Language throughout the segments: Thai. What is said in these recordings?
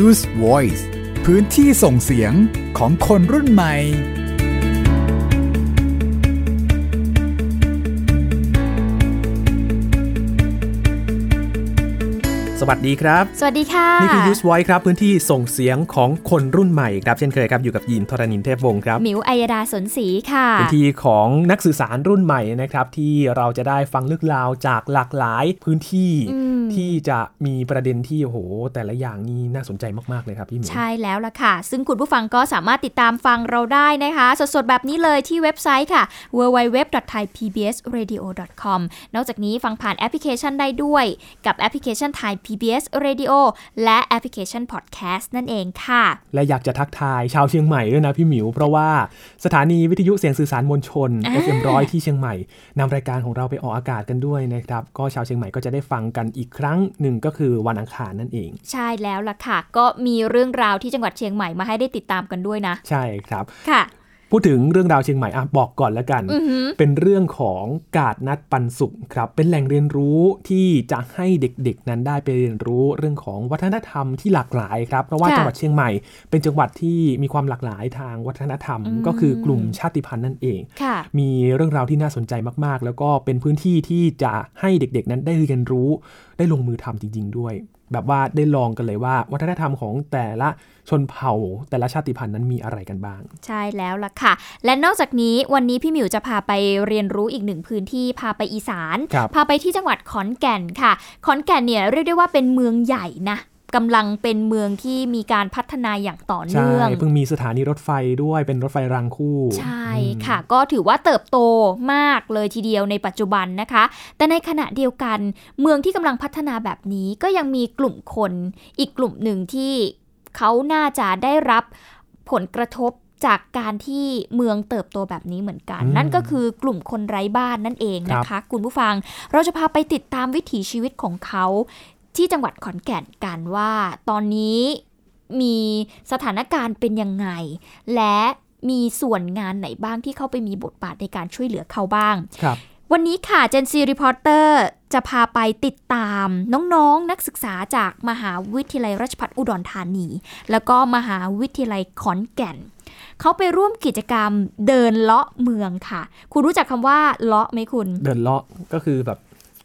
Use Voice พื้นที่ส่งเสียงของคนรุ่นใหม่ สวัสดีครับ สวัสดีค่ะ นี่คือ Use Voice ครับ พื้นที่ส่งเสียงของคนรุ่นใหม่ครับ เช่นเคยครับ อยู่กับยินทรณินเทพวงศ์ครับหมิวอัยดาสนศรีค่ะ พื้นที่ของนักสื่อสารรุ่นใหม่นะครับ ที่เราจะได้ฟังเรื่องราวจากหลากหลายพื้นที่อืมที่จะมีประเด็นที่โอ้โห แต่ละอย่างนี่น่าสนใจมากๆเลยครับพี่หมิวใช่แล้วล่ะค่ะ ซึ่งคุณผู้ฟังก็สามารถติดตามฟังเราได้นะคะ สดๆแบบนี้เลยที่เว็บไซต์ค่ะ www.thaipbsradio.com นอกจากนี้ฟังผ่านแอปพลิเคชันได้ด้วยกับแอปพลิเคชัน Thai PBS Radio และแอปพลิเคชัน Podcast นั่นเองค่ะ และอยากจะทักทายชาวเชียงใหม่ด้วยนะพี่หมิว เพราะว่าสถานีวิทยุเสียงสื่อสารมวลชนอ่า FM ร้อยที่เชียงใหม่นำรายการของเราไปออกอากาศกันด้วยนะครับก็ชาวเชียงใหม่ก็จะได้ฟังกันอีกครั้งหนึ่งก็คือวันอังคารนั่นเอง ใช่แล้วล่ะค่ะ ก็มีเรื่องราวที่จังหวัดเชียงใหม่มาให้ได้ติดตามกันด้วยนะ ใช่ครับค่ะ พูดถึงเรื่องราวเชียงใหม่อะบอกก่อนแล้วกันอือหือเป็นเรื่องของกาดนัดปันสุขครับ เป็นแหล่งเรียนรู้ที่จะให้เด็กๆ นั้นได้ไปเรียนรู้เรื่องของวัฒนธรรมที่หลากหลายครับ เพราะว่าค่ะจังหวัดเชียงใหม่ เป็นจังหวัดที่มีความหลากหลายทางวัฒนธรรมอืมก็คือกลุ่มชาติพันธุ์นั่นเองค่ะมีเรื่องราวที่น่าสนใจมากๆ แล้วก็เป็นพื้นที่ที่จะให้เด็กๆ นั้นได้เรียนรู้ได้ลงมือทำจริง ๆ ด้วย แบบว่าได้ลองกันเลยว่า วัฒนธรรมของแต่ละชนเผ่า แต่ละชาติพันธุ์นั้นมีอะไรกันบ้าง ใช่แล้วล่ะค่ะ และนอกจากนี้วันนี้พี่หมิวจะพาไปเรียนรู้อีกหนึ่งพื้นที่พาไปอีสานครับพาไปที่จังหวัดขอนแก่นค่ะ ขอนแก่นเนี่ยเรียกได้ว่าเป็นเมืองใหญ่นะ กำลังเป็นเมืองที่มีการพัฒนาอย่างต่อใช่เนื่อง เพิ่งมีสถานีรถไฟด้วยเป็นรถไฟรางคู่ ใช่อืมค่ะ ก็ถือว่าเติบโตมากเลยทีเดียวในปัจจุบันนะคะ แต่ในขณะเดียวกัน เมืองที่กำลังพัฒนาแบบนี้ก็ยังมีกลุ่มคนอีกกลุ่มหนึ่งที่เขาน่าจะได้รับผลกระทบจากการที่เมืองเติบโตแบบนี้เหมือนกันอืมนั่นก็คือกลุ่มคนไร้บ้านนั่นเองนะคะ คุณผู้ฟังเราจะพาไปติดตามวิถีชีวิตของเขา ที่จังหวัดขอนแก่นกันว่า ตอนนี้มีสถานการณ์เป็นยังไง และมีส่วนงานไหนบ้างที่เข้าไปมีบทบาทในการช่วยเหลือเขาบ้าง ครับ วันนี้ค่ะเจนซีรีพอร์เตอร์จะพาไปติดตามน้องๆนนักศึกษาจากมหาวิทยาลัยราชภัฏอุดรธานี แล้วก็มหาวิทยาลัยขอนแก่น เขาไปร่วมกิจกรรมเดินเลาะเมืองค่ะ คุณรู้จักคำว่าเลาะไหมคุณ เดินเลาะก็คือแบบ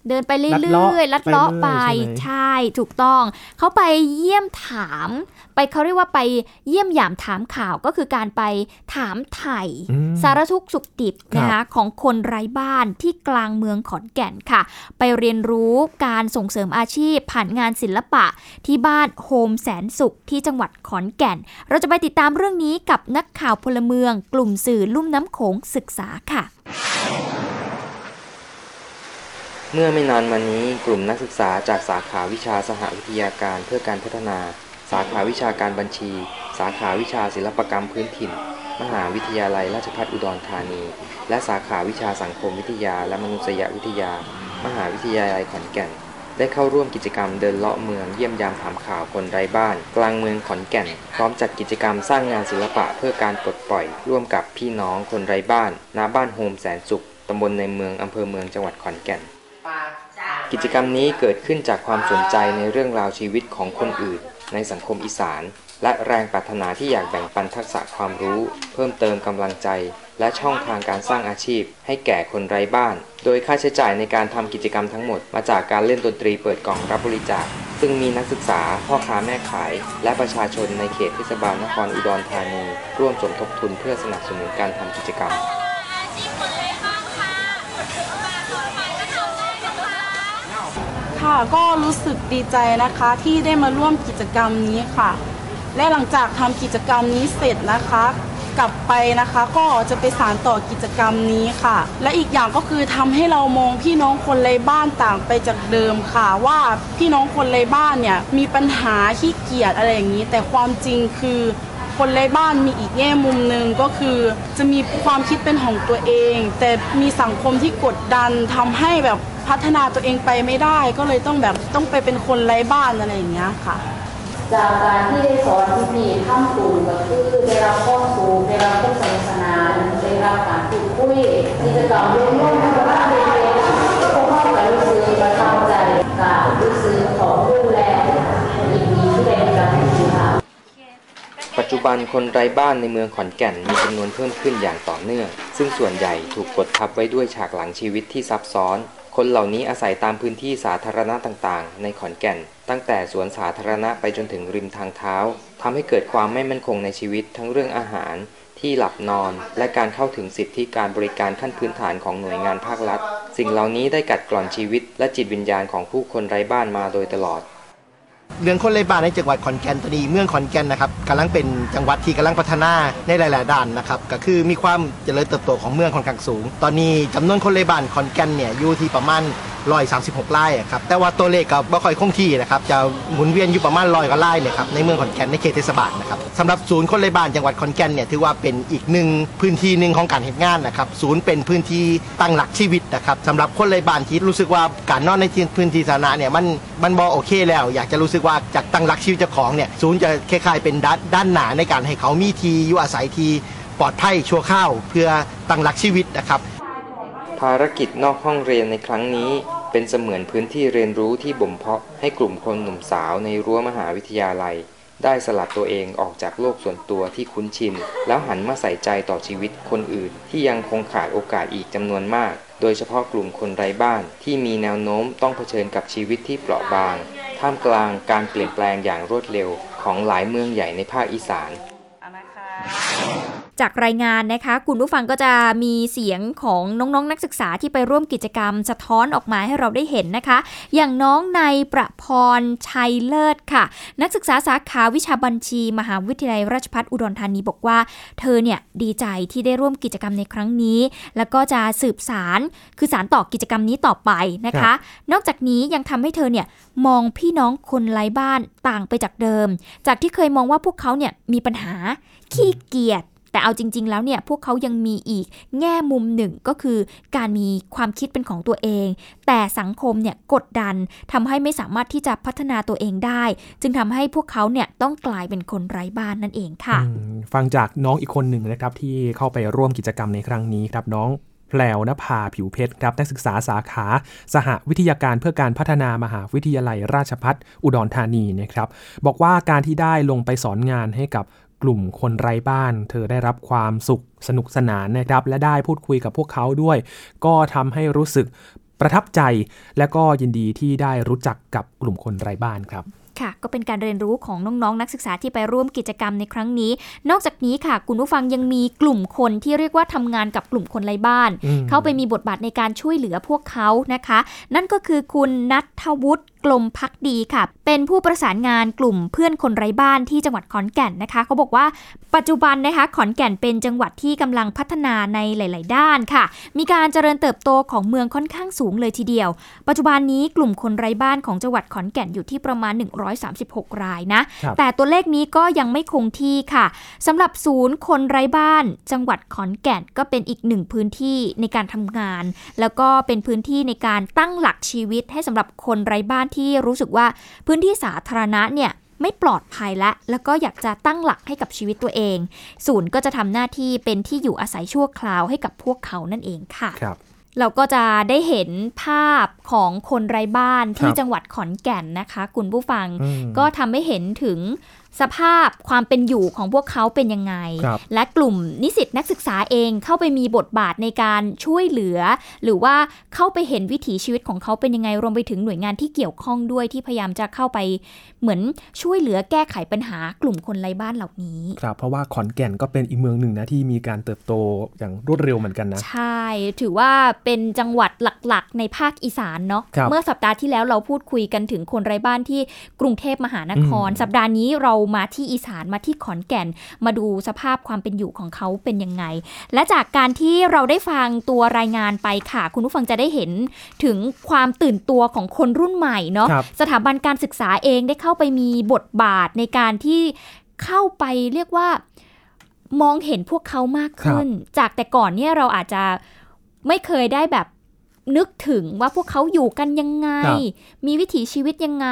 เดินไปเรื่ลัดเลาะอยๆลัดเลาะไปไปเรื่อยใช่ไหมใช่ถูกต้อง เขาไปเยี่ยมถาม ไปเขาเรียกว่าไปเยี่ยมยามถามข่าวก็คือการไปถามไถ่อืมสารทุกข์สุขดิบครับนะคะของคนไร้บ้านที่กลางเมืองขอนแก่นค่ะ ไปเรียนรู้การส่งเสริมอาชีพ ผ่านงานศิลปะที่บ้านโฮมแสนสุขที่จังหวัดขอนแก่น เราจะไปติดตามเรื่องนี้กับนักข่าวพลเมือง กลุ่มสื่อลุ่มน้ำโขงศึกษาค่ะ เมื่อไม่นานมานี้กลุ่มนักศึกษาจากสาขาวิชาสหวิทยาการเพื่อการพัฒนา สาขาวิชาการบัญชี สาขาวิชาศิลปกรรมพื้นถิ่น มหาวิทยาลัยราชภัฏอุดรธานี และสาขาวิชาสังคมวิทยาและมนุษยวิทยา มหาวิทยาลัยขอนแก่น ได้เข้าร่วมกิจกรรมเดินเลาะเมืองเยี่ยมยามถามข่าวคนไร้บ้าน กลางเมืองขอนแก่น พร้อมจัดกิจกรรมสร้างงานศิลปะเพื่อการปลดปล่อย ร่วมกับพี่น้องคนไร้บ้านณบ้านโฮมแสนสุขตำบลในเมืองอำเภอเมืองจังหวัดขอนแก่น กิจกรรมนี้เกิดขึ้นจากความสนใจในเรื่องราวชีวิตของคนอื่น ในสังคมอีสาน และแรงปรารถนาที่อยากแบ่งปันทักษะความรู้ เพิ่มเติมกำลังใจ และช่องทางการสร้างอาชีพ ให้แก่คนไร้บ้าน โดยค่าใช้จ่ายในการทำกิจกรรมทั้งหมด มาจากการเล่นดนตรีเปิดกล่องรับบริจาค ซึ่งมีนักศึกษา พ่อค้าแม่ขาย และประชาชนในเขตเทศบาลนครอุดรธานี ร่วมสมทบทุนเพื่อสนับสนุนการทำกิจกรรม ค่ะ ก็รู้สึกดีใจนะคะที่ได้มาร่วมกิจกรรมนี้ค่ะ และหลังจากทำกิจกรรมนี้เสร็จนะคะ กลับไปนะคะก็จะไปสานต่อกิจกรรมนี้ค่ะ และอีกอย่างก็คือทำให้เรามองพี่น้องคนไร้บ้านต่างไปจากเดิมค่ะ ว่าพี่น้องคนไร้บ้านเนี่ยมีปัญหาขี้เกียจอะไรอย่างนี้ แต่ความจริงคือ คนไร้บ้านมีอีกแง่มุมหนึ่งก็คือ จะมีความคิดเป็นของตัวเอง แต่มีสังคมที่กดดันทำให้แบบพัฒนาตัวเองไปไม่ได้ ก็เลยต้องแบบต้องไปเป็นคนไร้บ้านอะไรอย่างเงี้ยค่ะ จากการที่ได้สอนที่นี่ข้ามสู่ก็คือได้รับข้อสูงได้รับข้อสนุกสนานได้รับการพูดคุยกิจกรรมร่วมร่วมกันว่าเด็กๆก็เข้าไปรู้สึกประทับใจกับรู้สึกของผู้แลยินดีที่ได้มีการศึกษา ปัจจุบันคนไร้บ้านในเมืองขอนแก่นมีจำนวนเพิ่มขึ้นอย่างต่อเนื่อง ซึ่งส่วนใหญ่ถูกกดทับไว้ด้วยฉากหลังชีวิตที่ซับซ้อน คนเหล่านี้อาศัยตามพื้นที่สาธารณะต่างๆ ในขอนแก่น ตั้งแต่สวนสาธารณะไปจนถึงริมทางเท้าทำให้เกิดความไม่มั่นคงในชีวิตทั้งเรื่องอาหาร ที่หลับนอน และการเข้าถึงสิทธิการบริการขั้นพื้นฐานของหน่วยงานภาครัฐ สิ่งเหล่านี้ได้กัดกร่อนชีวิต และจิตวิญญาณของผู้คนไร้บ้านมาโดยตลอด เรื่องคนไร้บ้านในจังหวัดขอนแก่นตอนนี้เมืองขอนแก่นนะครับกำลังเป็นจังหวัดที่กำลังพัฒนาในหลาย ๆ ด้านนะครับก็คือมีความเจริญเติบโตของเมืองค่อนข้างสูง ตอนนี้จำนวนคนไร้บ้านขอนแก่นเนี่ยอยู่ที่ประมาณ 136ไร่ครับแต่ว่าตัวเลขก็ไม่ค่อยคงที่นะครับจะหมุนเวียนอยู่ประมาณร้อยกว่าไร่เนี่ยครับในเมืองขอนแก่นในเขตเทศบาลนะครับสำหรับศูนย์คนไร้บ้านจังหวัดขอนแก่นเนี่ยถือว่าเป็นอีกหนึ่งพื้นที่หนึ่งของการเห็นงานนะครับศูนย์เป็นพื้นที่ตั้งหลักชีวิตนะครับสำหรับคนไร้บ้านที่รู้สึกว่าการนอนในพื้นที่สาธารณะเนี่ยมันมันบอโอเคแล้ว อยากจะรู้สึกว่าจากตั้งหลักชีวิตเจ้าของเนี่ยศูนย์จะคล้ายๆเป็นด้านด้านหนาในการให้เขามีที่อยู่อาศัยที่ปลอดภัยชั่วข้าวเพื่อตั้งหลักชีวิตนะครับ ภารกิจนอกห้องเรียนในครั้งนี้ เป็นเสมือนพื้นที่เรียนรู้ที่บ่มเพาะให้กลุ่มคนหนุ่มสาวในรั้วมหาวิทยาลัย ได้สลัดตัวเองออกจากโลกส่วนตัวที่คุ้นชิน แล้วหันมาใส่ใจต่อชีวิตคนอื่น ที่ยังคงขาดโอกาสอีกจำนวนมาก โดยเฉพาะกลุ่มคนไร้บ้านที่มีแนวโน้มต้องเผชิญกับชีวิตที่เปราะบาง ท่ามกลางการเปลี่ยนแปลงอย่างรวดเร็วของหลายเมืองใหญ่ในภาคอีสาน จากรายงานนะคะ คุณผู้ฟังก็จะมีเสียงของน้องๆนนักศึกษาที่ไปร่วมกิจกรรม สะท้อนออกมาให้เราได้เห็นนะคะ อย่างน้องในประพรชัยเลิศค่ะ นักศึกษาสาขาวิชาบัญชี มหาวิทยาลัยราชภัฏอุดรธานีบอกว่า เธอเนี่ยดีใจที่ได้ร่วมกิจกรรมในครั้งนี้ แล้วก็จะสืบสารคือสารต่อกิจกรรมนี้ต่อไปนะคะ นอกจากนี้ยังทำให้เธอเนี่ยมองพี่น้องคนไร้บ้านต่างไปจากเดิม จากที่เคยมองว่าพวกเขาเนี่ยมีปัญหาขี้เกียจ แต่เอาจริง ๆ แล้วเนี่ยพวกเขายังมีอีกแง่มุมหนึ่งก็คือ การมีความคิดเป็นของตัวเอง แต่สังคมเนี่ยกดดันทำให้ไม่สามารถที่จะพัฒนาตัวเองได้ จึงทำให้พวกเขาเนี่ยต้องกลายเป็นคนไร้บ้านนั่นเองค่ะ ฟังจากน้องอีกคนหนึ่งนะครับที่เข้าไปร่วมกิจกรรมในครั้งนี้ครับน้องแพลวนภาผิวเพชรครับนักศึกษาสาขา สหวิทยาการเพื่อการพัฒนามหาวิทยาลัยราชพัฒอุดรธานีนะครับบอกว่าการที่ได้ลงไปสอนงานให้กับ กลุ่มคนไร้บ้าน เธอได้รับความสุขสนุกสนานนะครับ และได้พูดคุยกับพวกเขาด้วย ก็ทำให้รู้สึกประทับใจ และก็ยินดีที่ได้รู้จักกับกลุ่มคนไร้บ้านครับค่ะก็เป็นการเรียนรู้ของน้องๆ นักศึกษาที่ไปร่วมกิจกรรมในครั้งนี้ นอกจากนี้ค่ะ คุณผู้ฟังยังมีกลุ่มคนที่เรียกว่าทำงานกับกลุ่มคนไร้บ้านอืมเข้าไปมีบทบาทในการช่วยเหลือพวกเขานะคะ นั่นก็คือคุณนัทวุฒิกลมพักดีค่ะ เป็นผู้ประสานงานกลุ่มเพื่อนคนไร้บ้านที่จังหวัดขอนแก่นนะคะ เขาบอกว่าปัจจุบันนะคะขอนแก่นเป็นจังหวัดที่กำลังพัฒนาในหลาย ๆ ด้านค่ะ มีการเจริญเติบโตของเมืองค่อนข้างสูงเลยทีเดียว ปัจจุบันนี้กลุ่มคนไร้บ้านของจังหวัดขอนแก่นอยู่ที่ประมาณ 136 รายนะครับแต่ตัวเลขนี้ก็ยังไม่คงที่ค่ะสำหรับศูนย์คนไร้บ้าน จังหวัดขอนแก่นก็เป็นอีกหนึ่งพื้นที่ในการทำงาน แล้วก็เป็นพื้นที่ในการตั้งหลักชีวิตให้สำหรับคนไร้บ้านที่รู้สึกว่าพื้นที่สาธารณะเนี่ยไม่ปลอดภัยและ แล้วก็อยากจะตั้งหลักให้กับชีวิตตัวเอง ศูนย์ก็จะทำหน้าที่เป็นที่อยู่อาศัยชั่วคราวให้กับพวกเขานั่นเองค่ะครับเราก็จะได้เห็นภาพของคนไร้บ้านที่ครับจังหวัดขอนแก่นนะคะ คุณผู้ฟังอืมก็ทำให้เห็นถึง สภาพความเป็นอยู่ของพวกเขาเป็นยังไงครับและกลุ่มนิสิตนักศึกษาเองเข้าไปมีบทบาทในการช่วยเหลือ หรือว่าเข้าไปเห็นวิถีชีวิตของเขาเป็นยังไงรวมไปถึงหน่วยงานที่เกี่ยวข้องด้วยที่พยายามจะเข้าไปเหมือนช่วยเหลือแก้ไขปัญหากลุ่มคนไร้บ้านเหล่านี้ครับเพราะว่าขอนแก่นก็เป็นอีกเมืองหนึ่งนะที่มีการเติบโตอย่างรวดเร็วเหมือนกันนะใช่ถือว่าเป็นจังหวัดหลักๆ ในภาคอีสานเนาะครับเมื่อสัปดาห์ที่แล้วเราพูดคุยกันถึงคนไร้บ้านที่กรุงเทพมหานครอืมสัปดาห์นี้เรามาที่อีสานมาที่ขอนแก่น มาดูสภาพความเป็นอยู่ของเขาเป็นยังไง และจากการที่เราได้ฟังตัวรายงานไปค่ะ คุณผู้ฟังจะได้เห็นถึงความตื่นตัวของคนรุ่นใหม่เนาะครับสถาบันการศึกษาเองได้เข้าไปมีบทบาทในการที่เข้าไปเรียกว่ามองเห็นพวกเขามากขึ้น จากแต่ก่อนเนี่ยเราอาจจะไม่เคยได้แบบ นึกถึงว่าพวกเขาอยู่กันยังไงครับมีวิถีชีวิตยังไง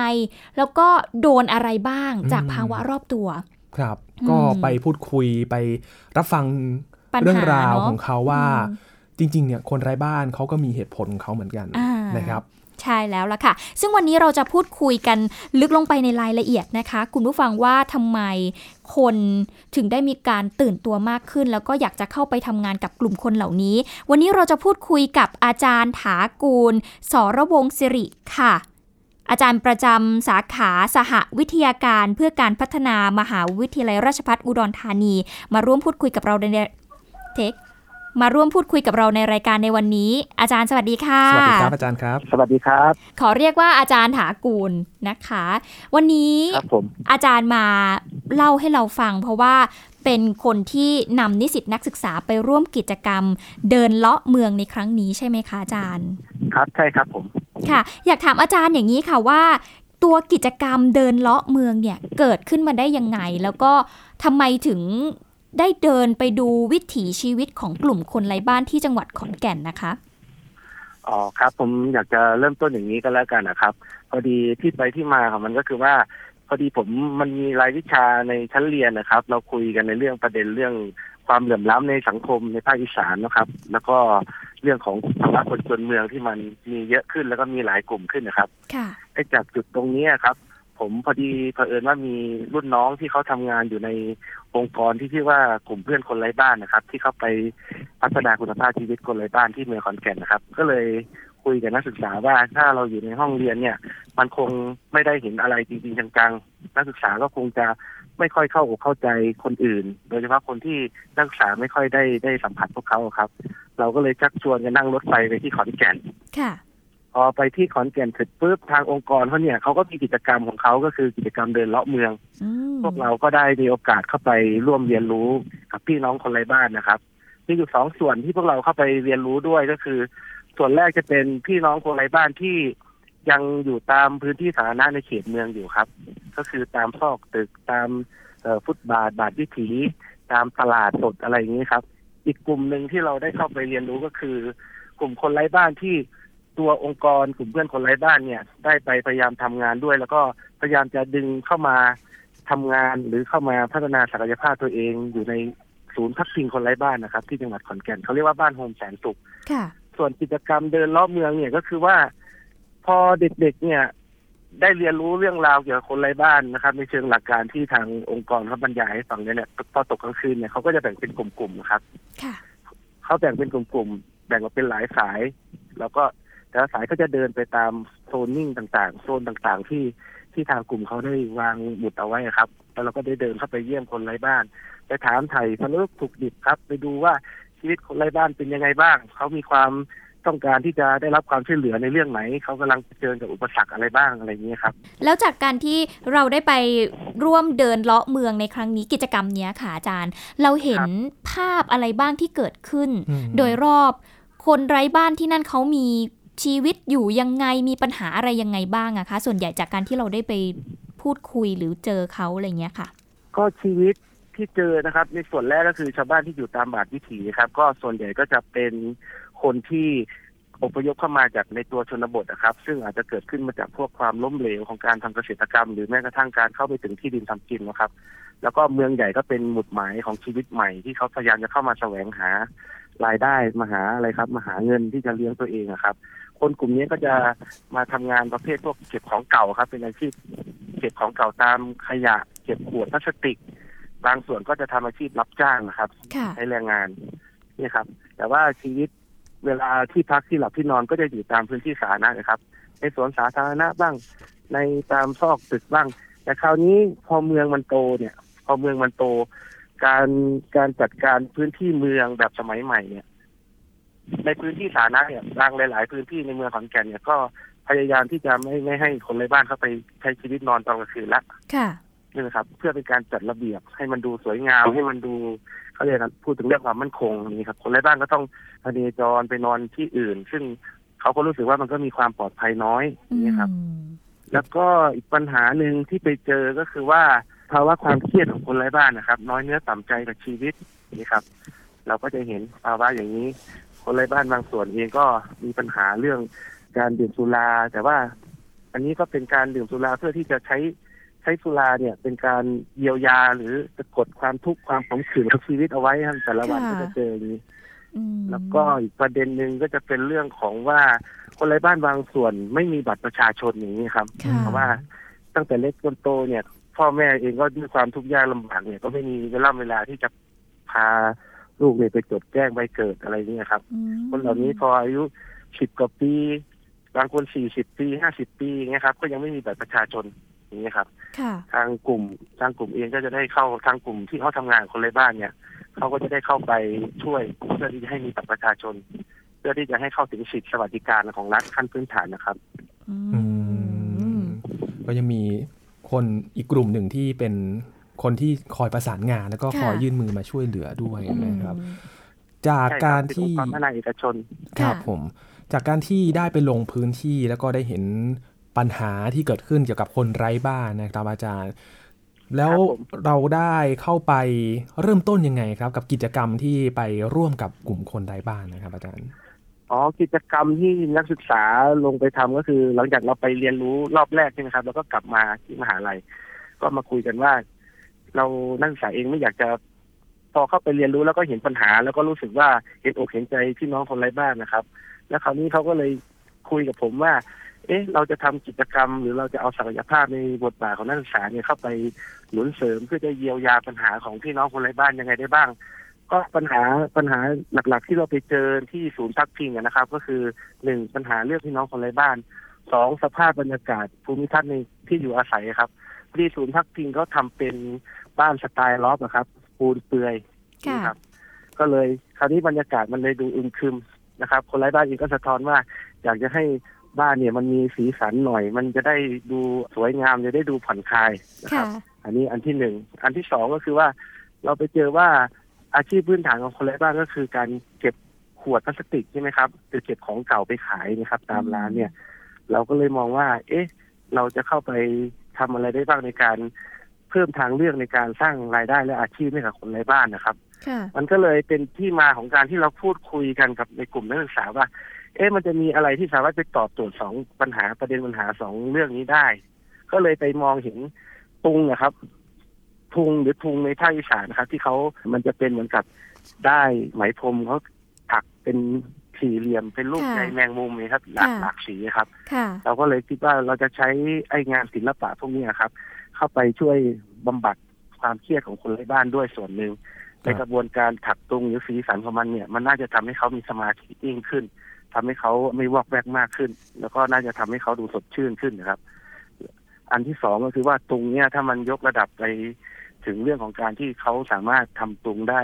แล้วก็โดนอะไรบ้างอืมจากภาวะรอบตัว ครับอืมก็ไปพูดคุยไปรับฟังปัญหาเรื่องราวเนอะของเขาว่าอืมจริง ๆ เนี่ยคนไร้บ้านเขาก็มีเหตุผลของเขาเหมือนกันอ่านะครับใช่แล้วล่ะค่ะ ซึ่งวันนี้เราจะพูดคุยกันลึกลงไปในรายละเอียดนะคะ คุณผู้ฟังว่าทำไม คนถึงได้มีการตื่นตัวมากขึ้น แล้วก็อยากจะเข้าไปทำงานกับกลุ่มคนเหล่านี้ วันนี้เราจะพูดคุยกับอาจารย์ถากูล สรวงศ์สิริค่ะ อาจารย์ประจำสาขาสหวิทยาการเพื่อการพัฒนามหาวิทยาลัยราชภัฏอุดรธานี มาร่วมพูดคุยกับเราในเทค มาร่วมพูดคุยกับเราในรายการในวันนี้ อาจารย์สวัสดีค่ะ สวัสดีครับอาจารย์ครับ สวัสดีครับ ขอเรียกว่าอาจารย์ถากูลนะคะ วันนี้ครับผมอาจารย์มาเล่าให้เราฟัง เพราะว่าเป็นคนที่นำนิสิตนักศึกษาไปร่วมกิจกรรม เดินเลาะเมืองในครั้งนี้ใช่ไหมคะอาจารย์ ครับใช่ครับผม ค่ะ อยากถามอาจารย์อย่างนี้ค่ะว่าตัวกิจกรรมเดินเลาะเมืองเนี่ยเกิดขึ้นมาได้ยังไง แล้วก็ทำไมถึง ได้เดินไปดูวิถีชีวิตของกลุ่มคนไร้บ้านที่จังหวัดขอนแก่นนะคะอ๋อครับ ผมอยากจะเริ่มต้นอย่างนี้ก็แล้วกันนะครับ พอดีที่ไปที่มาของมันก็คือว่า พอดีผมมันมีรายวิชาในชั้นเรียนนะครับ เราคุยกันในเรื่องประเด็นเรื่องความเหลื่อมล้ำในสังคมในภาคอีสานนะครับ แล้วก็เรื่องของภาวะคนจนเมืองที่มันมีเยอะขึ้นแล้วก็มีหลายกลุ่มขึ้นนะครับค่ะไอ้จากจุดตรงเนี้ยครับ ผมพอดีเผอิญว่ามีรุ่นน้องที่เขาทำงานอยู่ในองค์กรที่ชื่อว่ากลุ่มเพื่อนคนไร้บ้านนะครับ ที่เขาไปพัฒนาคุณภาพชีวิตคนไร้บ้านที่เมืองขอนแก่นนะครับ ก็เลยคุยกับนักศึกษาว่าถ้าเราอยู่ในห้องเรียนเนี่ย มันคงไม่ได้เห็นอะไรจริงๆจังๆนักศึกษาก็คงจะไม่ค่อยเข้าอกเข้าใจคนอื่น โดยเฉพาะคนที่นักศึกษาไม่ค่อยได้ได้สัมผัสพวกเขาครับ เราก็เลยชักชวนกันนั่งรถไฟไปที่ขอนแก่นค่ะ พอไปที่ขอนแก่นเสร็จปุ๊บทางองค์กรเขาเนี่ยเขาก็มีกิจกรรมของเขาก็คือกิจกรรมเดินเลาะเมืองอืมพวกเราก็ได้มีโอกาสเข้าไปร่วมเรียนรู้กับพี่น้องคนไร้บ้านนะครับมีอยู่สองส่วนที่พวกเราเข้าไปเรียนรู้ด้วยก็คือ ส่วนแรกจะเป็นพี่น้องคนไร้บ้านที่ยังอยู่ตามพื้นที่สาธารณะในเขตเมืองอยู่ครับ ก็คือตามซอกตึกตามเอ่อฟุตบาทบาทวิถี ตามตลาดสดอะไรอย่างนี้ครับ อีกกลุ่มหนึ่งที่เราได้เข้าไปเรียนรู้ก็คือ กลุ่มคนไร้บ้านที่ ตัวองค์กรกลุ่มเพื่อนคนไร้บ้านเนี่ย ได้ไปพยายามทำงานด้วย แล้วก็พยายามจะดึงเข้ามาทำงานหรือเข้ามาพัฒนาศักยภาพตัวเองอยู่ในศูนย์พักพิงคนไร้บ้านนะครับ ที่จังหวัดขอนแก่นเขาเรียกว่าบ้านโฮมแสนสุขค่ะส่วนกิจกรรมเดินรอบเมืองเนี่ยก็คือว่า พอเด็กๆเนี่ย ได้เรียนรู้เรื่องราวเกี่ยวกับคนไร้บ้านนะครับ ในเชิงหลักการที่ทางองค์กรเขาบรรยายให้ฟังเนี่ยเนี่ยพอตกกลางคืนเนี่ยเขาก็จะแบ่งเป็นกลุ่มๆนะครับค่ะเขาแบ่งเป็นกลุ่มๆแบ่งออกเป็นหลายสาย แล้วก็ แต่ละสายก็จะเดินไปตามโซนนิ่งต่างๆ โซนต่างๆ ที่ที่ทางกลุ่มเขาได้วางหมุดเอาไว้ครับ แล้วเราก็ได้เดินเข้าไปเยี่ยมคนไร้บ้าน ไปถามไถ่สนุกถูกดิบครับ ไปดูว่าชีวิตคนไร้บ้านเป็นยังไงบ้าง เขามีความต้องการที่จะได้รับความช่วยเหลือในเรื่องไหน เขากำลังเผชิญกับอุปสรรคอะไรบ้างอะไรอย่างนี้ยครับ แล้วจากการที่เราได้ไปร่วมเดินเลาะเมืองในครั้งนี้กิจกรรมเนี้ยค่ะอาจารย์ เราเห็นภาพอะไรบ้างที่เกิดขึ้นอืมโดยรอบคนไร้บ้านที่นั่นเขามี ชีวิตอยู่ยังไงมีปัญหาอะไรยังไงบ้างอะคะ ส่วนใหญ่จากการที่เราได้ไปพูดคุยหรือเจอเขาอะไรเงี้ยค่ะ ก็ชีวิตที่เจอนะครับ ในส่วนแรกก็คือชาวบ้านที่อยู่ตามบาดวิถีครับ ก็ส่วนใหญ่ก็จะเป็นคนที่อพยพเข้ามาจากในตัวชนบทนะครับ ซึ่งอาจจะเกิดขึ้นมาจากพวกความล้มเหลวของการทำเกษตรกรรม หรือแม้กระทั่งการเข้าไปถึงที่ดินทำกินนะครับ แล้วก็เมืองใหญ่ก็เป็นหมุดหมายของชีวิตใหม่ที่เขาพยายามจะเข้ามาแสวงหารายได้มาหาอะไรครับมาหาเงินที่จะเลี้ยงตัวเองอะครับ คนกลุ่มนี้ก็จะมาทำงานประเภทพวกเก็บของเก่าครับ เป็นอาชีพเก็บของเก่าตามขยะ เก็บขวดพลาสติก บางส่วนก็จะทำอาชีพรับจ้างนะครับค่ะใช้แรงงานนี่ครับ แต่ว่าชีวิตเวลาที่พักที่หลับที่นอนก็จะอยู่ตามพื้นที่สาธารณะนะครับ ในสวนสาธารณะบ้าง ในตามซอกตึกบ้าง แต่คราวนี้พอเมืองมันโตเนี่ย พอเมืองมันโต การการจัดการพื้นที่เมืองแบบสมัยใหม่เนี่ย ในพื้นที่สาธารณะเนี่ยบางหลาย ๆ พื้นที่ในเมืองขอนแก่นเนี่ยก็พยายามที่จะไม่ไม่ให้คนไร้บ้านเข้าไปใช้ชีวิตนอนตอนกลางคืนละค่ะนี่นะครับเพื่อเป็นการจัดระเบียบให้มันดูสวยงามให้มันดูเขาเรียกกันพูดถึงเรื่องความมั่นคงนี่ครับ คนไร้บ้านก็ต้องพเนจรไปนอนที่อื่น ซึ่งเขาก็รู้สึกว่ามันก็มีความปลอดภัยน้อยอืนี่ครับมแล้วก็อีกปัญหาหนึ่งที่ไปเจอก็คือว่าภาวะความเครียดของคนไร้บ้านนะครับ น้อยเนื้อต่ำใจกับชีวิตนี่ครับ เราก็จะเห็นภาวะอย่างนี้ คนไร้บ้านบางส่วนเองก็มีปัญหาเรื่องการดื่มสุรา แต่ว่าอันนี้ก็เป็นการดื่มสุราเพื่อที่จะใช้ใช้สุราเนี่ย เป็นการเยียวยาหรือสะกดความทุกข์ความขมขื่นของชีวิตเอาไว้ครับแต่ละวันค่ะก็จะเจออย่างนี้อืมแล้วก็อีกประเด็นหนึ่งก็จะเป็นเรื่องของว่าคนไร้บ้านบางส่วนไม่มีบัตรประชาชนอย่างนี้ครับค่ะเพราะว่าตั้งแต่เล็กจนโตเนี่ย พ่อแม่เองก็ด้วยความทุกข์ยากลำบากเนี่ยก็ไม่มีเวลาเวลาที่จะพา ลูกเนี่ยไปจดแจ้งใบเกิดอะไรเนี่ยครับอืมคนเหล่านี้พออายุสิบกว่าปี บางคนสี่สิบปีห้าสิบปีอย่างเงี้ยครับ ก็ยังไม่มีบัตรประชาชนอย่างเงี้ยครับค่ะทางกลุ่มทางกลุ่มเองก็จะได้เข้าทางกลุ่มที่เขาทำงานกับคนไร้บ้านเนี่ยเขาก็จะได้เข้าไปช่วยเพื่อที่จะให้มีบัตรประชาชน เพื่อที่จะให้เข้าถึงสิทธิสวัสดิการของรัฐขั้นพื้นฐานนะครับอือืมมก็ยังมีคนอีกกลุ่มหนึ่งที่เป็น คนที่คอยประสานงานแล้วก็คอยยื่นมือมาช่วยเหลือด้วยนะครับ จากใช่คการบเป็นที่องค์กรพัฒนาเอกชนครับค่ะผม จากการที่ได้ไปลงพื้นที่แล้วก็ได้เห็นปัญหาที่เกิดขึ้นเกี่ยวกับคนไร้บ้านนะครับอาจารย์ แล้วครับผมเราได้เข้าไปเริ่มต้นยังไงครับ กับกิจกรรมที่ไปร่วมกับกลุ่มคนไร้บ้านนะครับ อาจารย์อ๋อกิจกรรมที่นักศึกษาลงไปทำก็คือ หลังจากเราไปเรียนรู้รอบแรกใช่ไหมครับ แล้วก็กลับมาที่มหาลัย ก็มาคุยกันว่า เรานักศึกษาเองไม่อยากจะ พอเข้าไปเรียนรู้แล้วก็เห็นปัญหา แล้วก็รู้สึกว่าเห็นอกเห็นใจพี่น้องคนไร้บ้านนะครับ แล้วคราวนี้เขาก็เลยคุยกับผมว่า เอ๊ะ เราจะทำกิจกรรม หรือเราจะเอาศักยภาพในบทบาทของนักศึกษาเนี่ยเข้าไปหนุนเสริมเพื่อจะเยียวยาปัญหาของพี่น้องคนไร้บ้านยังไงได้บ้าง ก็ปัญหาปัญหาหลักๆ ที่เราไปเจอที่ศูนย์พักพิงนะครับ ก็คือหนึ่งปัญหาเรื่องพี่น้องคนไร้บ้านสองสภาพบรรยากาศภูมิทัศน์ในที่อยู่อาศัยครับที่ศูนย์พักพิงก็ทำเป็น บ้านสไตล์ลอฟต์อะครับปูนเปลือยค่ะนะครับ ก็เลยคราวนี้บรรยากาศมันเลยดูอึมครึมนะครับ คนไร้บ้านเองก็สะท้อนว่า อยากจะให้บ้านเนี่ยมันมีสีสันหน่อย มันจะได้ดูสวยงามจะได้ดูผ่อนคลายนะคค่ะรับ อันนี้อันที่หนึ่งอันที่สองก็คือว่า เราไปเจอว่าอาชีพพื้นฐานของคนไร้บ้านก็คือการเก็บขวดพลาสติกใช่ไหมครับหรือเก็บของเก่าไปขายนะครับ ตามร้านเนี่ย เราก็เลยมองว่า เอ๊ะ เราจะเข้าไปทำอะไรได้บ้างในการเพิ่มทางเลือกในการสร้างรายได้และอาชีพให้กับคนไร้บ้านนะครับค่ะมันก็เลยเป็นที่มาของการที่เราพูดคุยกันกับในกลุ่มนักศึกษาว่า เอ๊ะมันจะมีอะไรที่สามารถไปตอบโจทย์สองปัญหาประเด็นปัญหาสองเรื่องนี้ได้ ก็เลยไปมองเห็นตุงนะครับ ทุงหรือทุงในภาคอีสานนะครับ ที่เขามันจะเป็นเหมือนกับได้ไหมพรมเขาถักเป็นสี่เหลี่ยมเป็นรูปค่ะใยแมงมุมนี่ครับหลากค่ะหลากสีครับค่ะเราก็เลยคิดว่าเราจะใช้ไอ้งานศิลปะพวกนี้ครับ เข้าไปช่วยบำบัดความเครียดของคนไร้บ้านด้วยส่วนหนึ่งในกระบวนการถักตุงหรือสีสันของมันเนี่ย มันน่าจะทำให้เขามีสมาธิยิ่งขึ้นทำให้เขาไม่วอกแวกมากขึ้น แล้วก็น่าจะทำให้เขาดูสดชื่นขึ้นนะครับ อันที่สองก็คือว่าตุงเนี่ยถ้ามันยกระดับไปถึงเรื่องของการที่เขาสามารถทำตุงได้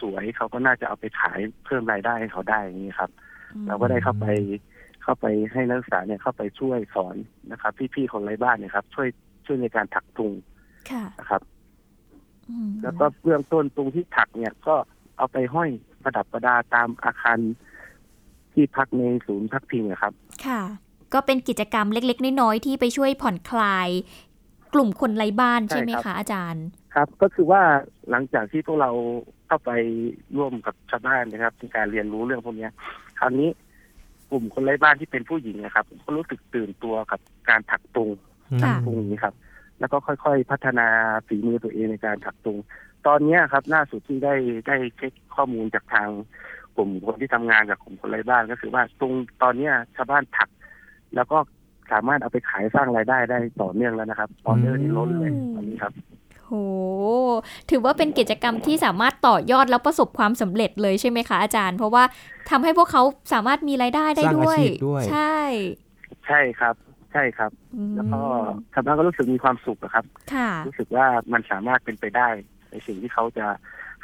สวยๆเขาก็น่าจะเอาไปขายเพิ่มรายได้ให้เขาได้อย่างนี้ครับ เราก็ได้เข้าไปเข้าไปให้นักศึกษาเนี่ยเข้าไปช่วยสอนนะครับพี่ๆคนไร้บ้านเนี่ยครับ ช่วย ช่วยในการถักตุงค่ะนะครับอืมแล้วก็เบื้องต้นตุงที่ถักเนี่ยก็เอาไปห้อยประดับประดาตามอาคารที่พักในศูนย์พักพิงอะครับ ค่ะ ก็เป็นกิจกรรมเล็ก ๆ น้อยๆที่ไปช่วยผ่อนคลาย กลุ่มคนไร้บ้านใช่ใช่ไหมครับคะอาจารย์ ครับ ก็คือว่าหลังจากที่พวกเราเข้าไปร่วมกับชาวบ้านนะครับในการเรียนรู้เรื่องพวกเนี้ยคราวนี้กลุ่มคนไร้บ้านที่เป็นผู้หญิงนะครับ ก็รู้สึกตื่นตัวกับการถักตุง ค่ะตรงนี้ครับ แล้วก็ค่อยๆพัฒนาฝีมือตัวเองในการถักตุง ตอนเนี้ยครับล่าสุดที่ได้ได้เช็คข้อมูลจากทางกลุ่มคนที่ทำงานกับกลุ่มคนไร้บ้านก็คือว่าตุงตอนเนี้ยชาวบ้านถัก แล้วก็สามารถเอาไปขายสร้างรายได้ได้ต่อเนื่องแล้วนะครับออเดอร์นี่ล้นเลยตอนนี้ครับโหถือว่าเป็นกิจกรรมที่สามารถต่อยอดแล้วประสบความสำเร็จเลยใช่ไหมคะอาจารย์ เพราะว่าทำให้พวกเขาสามารถมีรายได้ได้สร้างด้วยอาชีพด้วย ใช่ ใช่ครับ ใช่ครับอืมแล้วก็ชาวบ้านก็รู้สึกมีความสุขอะครับค่ะรู้สึกว่ามันสามารถเป็นไปได้ในสิ่งที่เขาจะ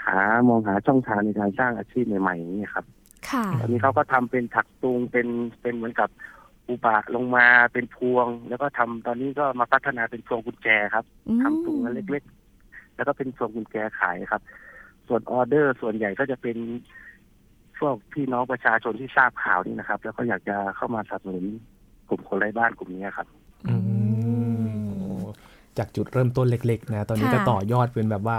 หามองหาช่องทางในการสร้างอาชีพใหม่ๆอย่างนี้ครับค่ะตอนนี้เขาก็ทำเป็นถักตุงเป็นเป็นเหมือนกับอุบะลงมาเป็นพวง แล้วก็ทำตอนนี้ก็มาพัฒนาเป็นพวงกุญแจครับอืมทำตุงอันเล็กๆ แล้วก็เป็นพวงกุญแจขายครับ ส่วนออเดอร์ส่วนใหญ่ก็จะเป็นพวกพี่น้องประชาชนที่ทราบข่าวนี่นะครับ แล้วก็อยากจะเข้ามาสนับสนุน กลุ่มคนไร้บ้านกลุ่มนี้ครับอืมจากจุดเริ่มต้นเล็ก ๆ นะ ตอนนี้ค่ะก็ต่อยอดเป็นแบบว่า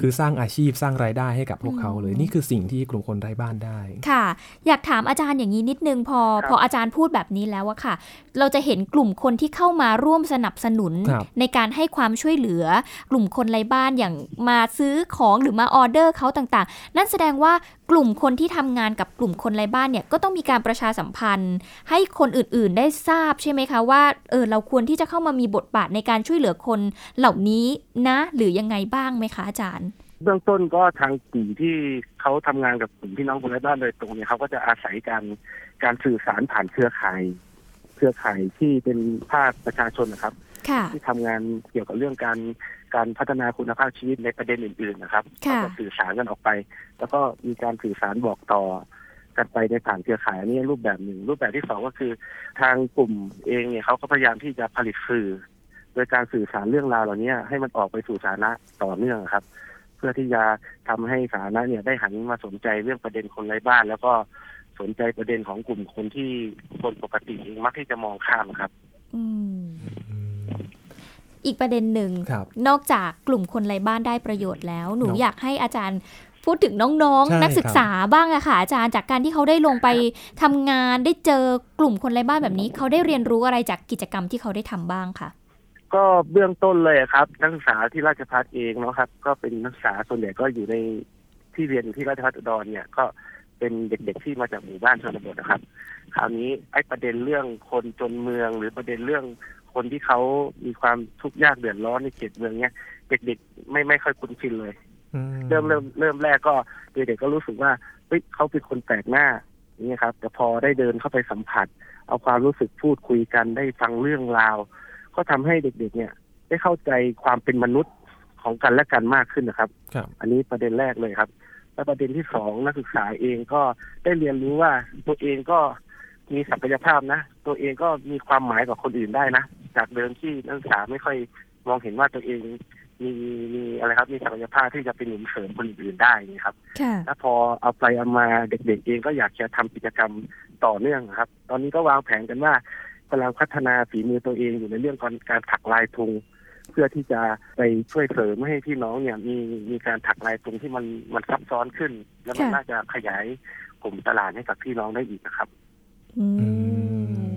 คือสร้างอาชีพสร้างรายได้ให้กับพวกเขาเลยนี่คือสิ่งที่กลุ่มคนไร้บ้านได้ ค่ะ อยากถามอาจารย์อย่างนี้นิดนึงพอครับพออาจารย์พูดแบบนี้แล้วอะค่ะ เราจะเห็นกลุ่มคนที่เข้ามาร่วมสนับสนุนครับในการให้ความช่วยเหลือ กลุ่มคนไร้บ้านอย่างมาซื้อของหรือมาออเดอร์เขาต่างๆ นั่นแสดงว่ากลุ่มคนที่ทำงานกับกลุ่มคนไร้บ้านเนี่ยก็ต้องมีการประชาสัมพันธ์ ให้คนอื่นๆ ได้ทราบใช่ไหมคะว่าเออเราควรที่จะเข้ามามีบทบาทในการช่วยเหลือคนเหล่านี้นะ หรือยังไงบ้างไหมคะอาจารย์ เบื้องต้นก็ทางกลุ่มที่เขาทำงานกับกลุ่มพี่น้องคนไร้บ้านโดยตรงเนี่ยเขาก็จะอาศัยการการสื่อสารผ่านเครือข่าย เครือข่ายที่เป็นภาคประชาชนนะครับค่ะที่ทำงานเกี่ยวกับเรื่องการการพัฒนาคุณภาพชีวิตในประเด็นอื่น ๆ นะครับค่ะก็จะสื่อสารกันออกไป แล้วก็มีการสื่อสารบอกต่อกันไปในผ่านเครือข่ายอันนี้รูปแบบหนึ่ง รูปแบบที่สองก็คือทางกลุ่มเองเนี่ยเขาก็พยายามที่จะผลิตสื่อ โดยการสื่อสารเรื่องราวเหล่านี้ให้มันออกไปสู่สาธารณะต่อเนื่องครับเพื่อที่จะทำให้สาธารณะเนี่ยได้หันมาสนใจเรื่องประเด็นคนไร้บ้าน แล้วก็สนใจประเด็นของกลุ่มคนที่คนปกติเองมักที่จะมองข้ามครับ อืมอีกประเด็นหนึ่งครับนอกจากกลุ่มคนไร้บ้านได้ประโยชน์แล้ว หนูเนอะอยากให้อาจารย์พูดถึงน้องใช่ๆนักศึกษาบ้างอะค่ะอาจารย์จากการที่เขาได้ลงไปทำงานได้เจอกลุ่มคนไร้บ้านแบบนี้ เขาได้เรียนรู้อะไรจากกิจกรรมที่เขาได้ทำบ้างค่ะ ก็เบื้องต้นเลยครับ นักศึกษาที่ราชภัฏเองเนาะครับ ก็เป็นนักศึกษาส่วนใหญ่ก็อยู่ในที่เรียนอยู่ที่ราชภัฏอุดรเนี่ย ก็เป็นเด็กๆที่มาจากหมู่บ้านชนบทนะครับ คราวนี้ไอ้ประเด็นเรื่องคนจนเมืองหรือประเด็นเรื่องคนที่เขามีความทุกข์ยากเดือดร้อนในเขตเมืองเนี่ยเด็กๆ ไม่ไม่ค่อยคุ้นชินเลยอืเริ่มเริ่มเริ่มแรกก็เด็กๆก็รู้สึกว่าเฮ้ยเขาเป็นคนแปลกหน้าอย่างนี่ยครับ แต่พอได้เดินเข้าไปสัมผัส เอาความรู้สึกพูดคุยกันได้ฟังเรื่องราว ก็ทำให้เด็กๆ เนี่ย ได้เข้าใจความเป็นมนุษย์ของกันและกันมากขึ้นนะครับครับ อันนี้ประเด็นแรกเลยครับ และประเด็นที่สองนักศึกษาเองก็ได้เรียนรู้ว่าตัวเองก็มีศักยภาพนะ ตัวเองก็มีความหมายกับคนอื่นได้นะ จากเดิมที่นักศึกษาไม่ค่อยมองเห็นว่าตัวเองมีมีอะไรครับมีศักยภาพที่จะเป็นหนุนเสริมคนอื่นได้นี่ครับค่ะแล้วพอเอาไปเอามาเด็กๆเองก็อยากจะทำกิจกรรมต่อเนื่องครับ ตอนนี้ก็วางแผนกันว่า กำลังพัฒนาฝีมือตัวเองอยู่ในเรื่องการการถักลายทุงเพื่อที่จะไปช่วยเสริมให้พี่น้องเนี่ยมีมีการถักลายทุงที่มันมันซับซ้อนขึ้น แล้วมันค่ะน่าจะขยายกลุ่มตลาดให้กับพี่น้องได้อีกนะครับอือืมม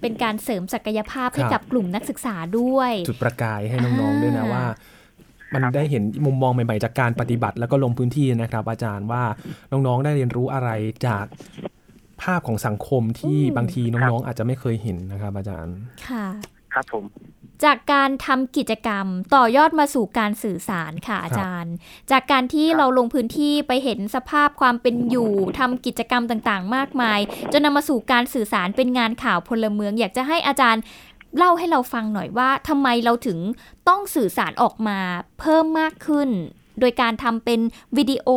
เป็นการเสริมศักยภาพให้ครับกับกลุ่มนักศึกษาด้วย จุดประกายให้น้องๆด้วยนะอ่าว่ามันได้เห็นมุมมองใหม่ๆจากการปฏิบัติแล้วก็ลงพื้นที่นะครับ อาจารย์ว่าน้องๆได้เรียนรู้อะไรจาก ภาพของสังคมที่บางทีน้องๆ อาจจะไม่เคยเห็นนะครับ อาจารย์ ค่ะ ครับผม จากการทำกิจกรรมต่อยอดมาสู่การสื่อสารค่ะอาจารย์ จากการที่เราลงพื้นที่ไปเห็นสภาพความเป็นอยู่ทำกิจกรรมต่างๆ มากมาย จนนำมาสู่การสื่อสารเป็นงานข่าวพลเมือง อยากจะให้อาจารย์เล่าให้เราฟังหน่อยว่าทำไมเราถึงต้องสื่อสารออกมาเพิ่มมากขึ้น โดยการทำเป็นวิดีโอ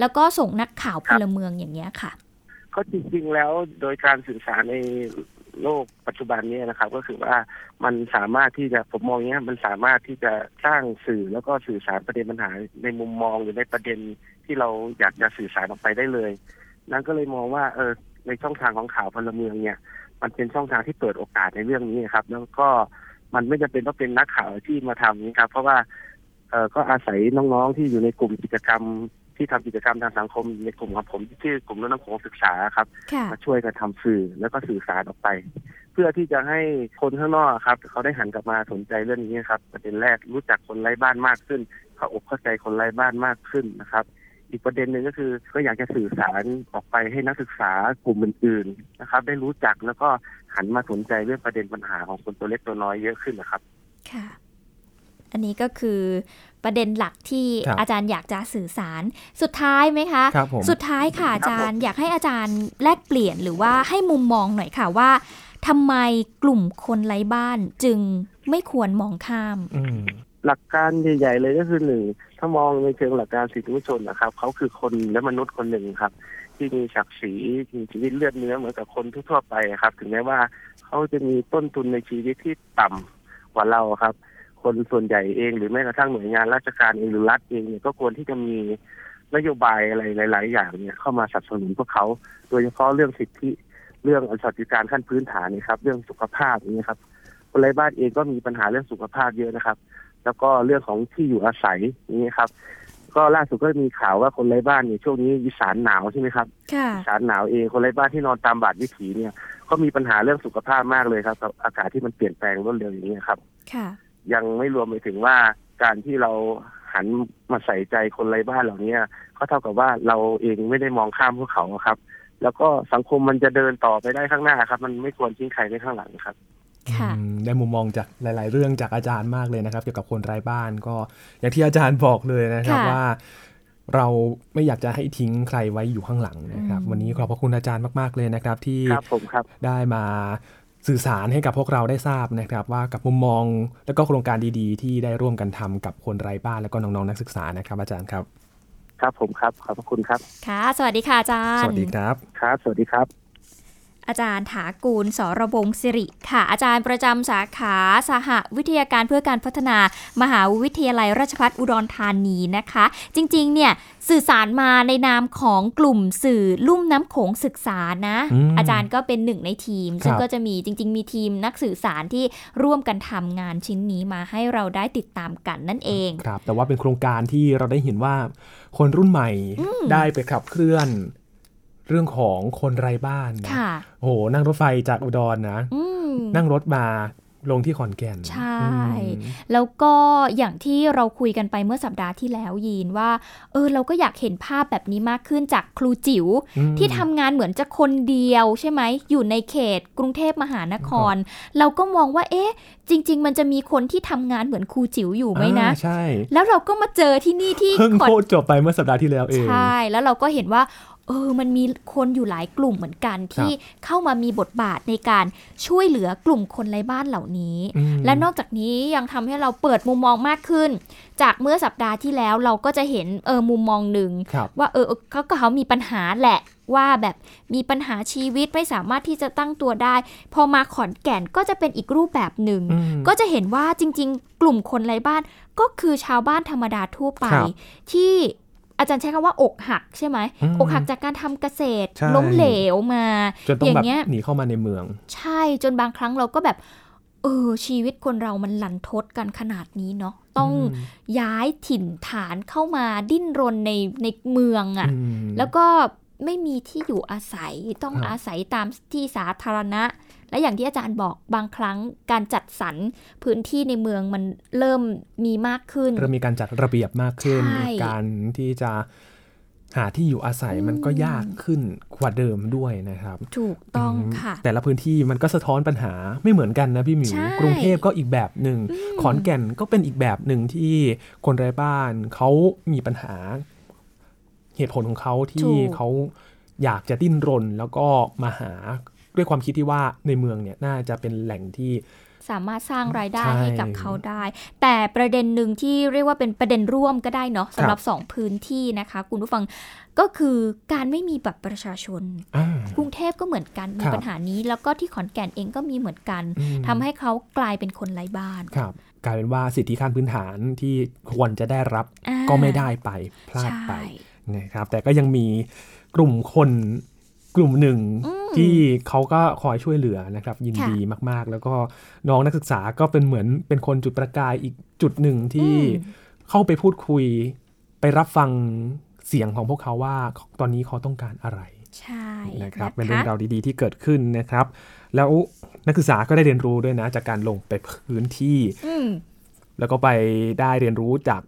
แล้วก็ส่งนักข่าวพลเมืองอย่างเงี้ยค่ะ ก็จริงๆแล้วโดยการสื่อสารในโลกปัจจุบันนี้นะครับ ก็คือว่ามันสามารถที่จะผมมองเนี้ยมันสามารถที่จะสร้างสื่อแล้วก็สื่อสารประเด็นปัญหาในมุมมองหรือในประเด็นที่เราอยากจะสื่อสารออกไปได้เลย นั้นก็เลยมองว่าเออในช่องทางของข่าวพลเมืองเนี่ย มันเป็นช่องทางที่เปิดโอกาสในเรื่องนี้ครับ แล้วก็มันไม่จำเป็นต้องเป็นนักข่าวที่มาทำนี้ครับ เพราะว่าเออก็อาศัยน้องๆที่อยู่ในกลุ่มกิจกรรม ที่ทำกิจกรรมทางสังคมในกลุ่มของผมที่ชื่อกลุ่มรถน้ำโขงศึกษาครับค่ะมาช่วยกันทำสื่อแล้วก็สื่อสารออกไป เพื่อที่จะให้คนข้างนอกครับ เขาได้หันกลับมาสนใจเรื่องนี้ครับประเด็นแรกรู้จักคนไร้บ้านมากขึ้น เข้าอกเข้าใจคนไร้บ้านมากขึ้นนะครับอีกประเด็นหนึ่งก็คือก็อยากจะสื่อสารออกไปให้นักศึกษากลุ่มอื่นๆนะครับ ได้รู้จักแล้วก็หันมาสนใจเรื่องประเด็นปัญหาของคนตัวเล็กตัวน้อยเยอะขึ้นนะครับ ค่ะ อันนี้ก็คือประเด็นหลักที่ครับอาจารย์อยากจะสื่อสาร สุดท้ายไหมคะครับผมสุดท้ายค่ะอาจารย์อยากให้อาจารย์แลกเปลี่ยนหรือว่าให้มุมมองหน่อยค่ะว่าทำไมกลุ่มคนไร้บ้านจึงไม่ควรมองข้ามอืมหลักการใหญ่ๆเลยก็คือหนึ่งถ้ามองในเชิงหลักการสิทธิมนุษยชนนะครับเขาคือคนและมนุษย์คนหนึ่งครับ ที่มีศักดิ์ศรีมีชีวิตเลือดเนื้อเหมือนกับคนทั่วๆไปครับ ถึงแม้ว่าเขาจะมีต้นทุนในชีวิตที่ต่ำกว่าเราครับ คนส่วนใหญ่เอง หรือแม้กระทั่งหน่วยงานราชการเองหรือรัฐเองเนี่ยก็ควรที่จะมีนโยบายอะไรหลาย ๆ อย่างเนี่ยเข้ามาสนับสนุนพวกเขา โดยเฉพาะเรื่องสิทธิเรื่องสวัสดิการขั้นพื้นฐานนี่ครับ เรื่องสุขภาพอย่างนี้ยครับคนไร้บ้านเองก็มีปัญหาเรื่องสุขภาพเยอะนะครับ แล้วก็เรื่องของที่อยู่อาศัยอย่างนี้ครับ ก็ล่าสุดก็มีข่าวว่าคนไร้บ้านเนี่ยช่วงนี้อีสานหนาวใช่ไหมครับค่ะอีสานหนาวเองคนไร้บ้านที่นอนตามบาดวิถีเนี่ย ก็มีปัญหาเรื่องสุขภาพมากเลยครับกับอากาศที่มันเปลี่ยนแปลงรวดเร็วอย่างนี้ครับ ค่ะ ยังไม่รวมไปถึงว่าการที่เราหันมาใส่ใจคนไร้บ้านเหล่านี้ก็เท่ากับว่าเราเองไม่ได้มองข้ามพวกเขาครับ แล้วก็สังคมมันจะเดินต่อไปได้ข้างหน้าครับ มันไม่ควรทิ้งใครไว้ข้างหลังครับค่ะอืมได้มุมมองจากหลาย ๆ เรื่องจากอาจารย์มากเลยนะครับ เกี่ยวกับคนไร้บ้านก็อย่างที่อาจารย์บอกเลยนะครับค่ะว่าเราไม่อยากจะให้ทิ้งใครไว้อยู่ข้างหลังนะครับอืมวันนี้ขอบพระคุณอาจารย์มาก ๆ เลยนะครับ ที่ครับผมครับได้มา สื่อสารให้กับพวกเราได้ทราบนะครับ ว่ากับมุมมองและก็โครงการดีๆ ที่ได้ร่วมกันทำกับคนไร้บ้านและก็น้องๆนักศึกษานะครับ อาจารย์ครับ ครับผมครับขอบพระคุณครับ ค่ะ สวัสดีค่ะอาจารสย์วัสดีครับ ครับ สวัสดีครับ อาจารย์ถากูลสรบงศิริค่ะ อาจารย์ประจำสาขาสหวิทยาการเพื่อการพัฒนามหาวิทยาลัยราชภัฏอุดรธานีนะคะ จริงๆ เนี่ยสื่อสารมาในนามของกลุ่มสื่อลุ่มน้ำโขงศึกษานะอืมอาจารย์ก็เป็นหนึ่งในทีม ซึ่งครับก็จะมีจริง ๆ มีทีมนักสื่อสารที่ร่วมกันทำงานชิ้นนี้มาให้เราได้ติดตามกันนั่นเองครับแต่ว่าเป็นโครงการที่เราได้เห็นว่าคนรุ่นใหม่ได้ไปขับเคลื่อน เรื่องของคนไร้บ้านนะค่ะโอ้โหนั่งรถไฟจากอุดรนะอืมนั่งรถมาลงที่ขอนแก่น ใช่อืมแล้วก็อย่างที่เราคุยกันไปเมื่อสัปดาห์ที่แล้วยีนว่า เออเราก็อยากเห็นภาพแบบนี้มากขึ้นจากครูจิ๋วอืมที่ทำงานเหมือนจะคนเดียวใช่ไหม อยู่ในเขตกรุงเทพมหานคร เราก็มองว่า เอ๊ะ จริง ๆ มันจะมีคนที่ทำงานเหมือนครูจิ๋วอยู่ไหมนะอ่าใช่ แล้วเราก็มาเจอที่นี่ที่เพิ่งขอนโคตรจบไปเมื่อสัปดาห์ที่แล้วเอง ใช่ แล้วเราก็เห็นว่า เออมันมีคนอยู่หลายกลุ่มเหมือนกัน ที่เข้ามามีบทบาทในการช่วยเหลือกลุ่มคนไร้บ้านเหล่านี้อืมและนอกจากนี้ยังทำให้เราเปิดมุมมองมากขึ้น จากเมื่อสัปดาห์ที่แล้วเราก็จะเห็นเออมุมมองหนึ่งครับว่าเออเขาก็เขามีปัญหาแหละว่าแบบมีปัญหาชีวิตไม่สามารถที่จะตั้งตัวได้ พอมาขอนแก่นก็จะเป็นอีกรูปแบบหนึ่งอืมก็จะเห็นว่าจริง ๆ กลุ่มคนไร้บ้านก็คือชาวบ้านธรรมดาทั่วไปครับที่ อาจารย์ใช้คำว่าอกหักใช่ไหมอืมอกหักจากการทำเกษตรใช่ล้มเหลวมาจนต้อองย่าแบบงเงี้ยหนีเข้ามาในเมือง ใช่จนบางครั้งเราก็แบบ เออชีวิตคนเรามันลันทดกันขนาดนี้เนาะต้องอืมย้ายถิ่นฐานเข้ามาดิ้นรนในในเมืองอะ่ะอืมแล้วก็ไม่มีที่อยู่อาศัยต้องครับอาศัยตามที่สาธารณะ และอย่างที่อาจารย์บอกบางครั้งการจัดสรรพื้นที่ในเมืองมันเริ่มมีมากขึ้น เริ่มมีการจัดระเบียบมากขึ้นใช่การที่จะหาที่อยู่อาศัยมันก็ยากขึ้นกว่าเดิมด้วยนะครับ ถูกต้องมค่ะ แต่ละพื้นที่มันก็สะท้อนปัญหาไม่เหมือนกันนะพี่หมิวใช่กรุงเทพก็อีกแบบหนึ่งขอนแก่นก็เป็นอีกแบบหนึ่งที่คนไร้บ้านเขามีปัญหา เหตุผลของเขาที่เขาอยากจะดิ้นรนแล้วก็มาหา ด้วยความคิดที่ว่าในเมืองเนี่ยน่าจะเป็นแหล่งที่สามารถสร้างรายได้ใช่ให้กับเขาได้ แต่ประเด็นหนึ่งที่เรียกว่าเป็นประเด็นร่วมก็ได้เนาะสำหรับสองพื้นที่นะคะ คุณผู้ฟังก็คือการไม่มีบัตรประชาชนอ่ากรุงเทพก็เหมือนกันมีครับปัญหานี้ แล้วก็ที่ขอนแก่นเองก็มีเหมือนกันอืมทำให้เขากลายเป็นคนไร้บ้านครับกลายเป็นว่าสิทธิขั้นพื้นฐานที่ควรจะได้รับอ่าก็ไม่ได้ไปพลาดไปใช่นะครับแต่ก็ยังมีกลุ่มคน กลุ่มหนึ่งอืมที่เขาก็คอยช่วยเหลือนะครับ ยินค่ะดีมาก ๆ แล้วก็น้องนักศึกษาก็เป็นเหมือนเป็นคนจุดประกายอีกจุดหนึ่งที่อืมเข้าไปพูดคุย ไปรับฟังเสียงของพวกเขาว่าตอนนี้เขาต้องการอะไรใช่นะครับะเป็นเรื่องราวดีๆที่เกิดขึ้นนะครับ แล้วนักศึกษาก็ได้เรียนรู้ด้วยนะ จากการลงไปพื้นที่อืมแล้วก็ไปได้เรียนรู้จาก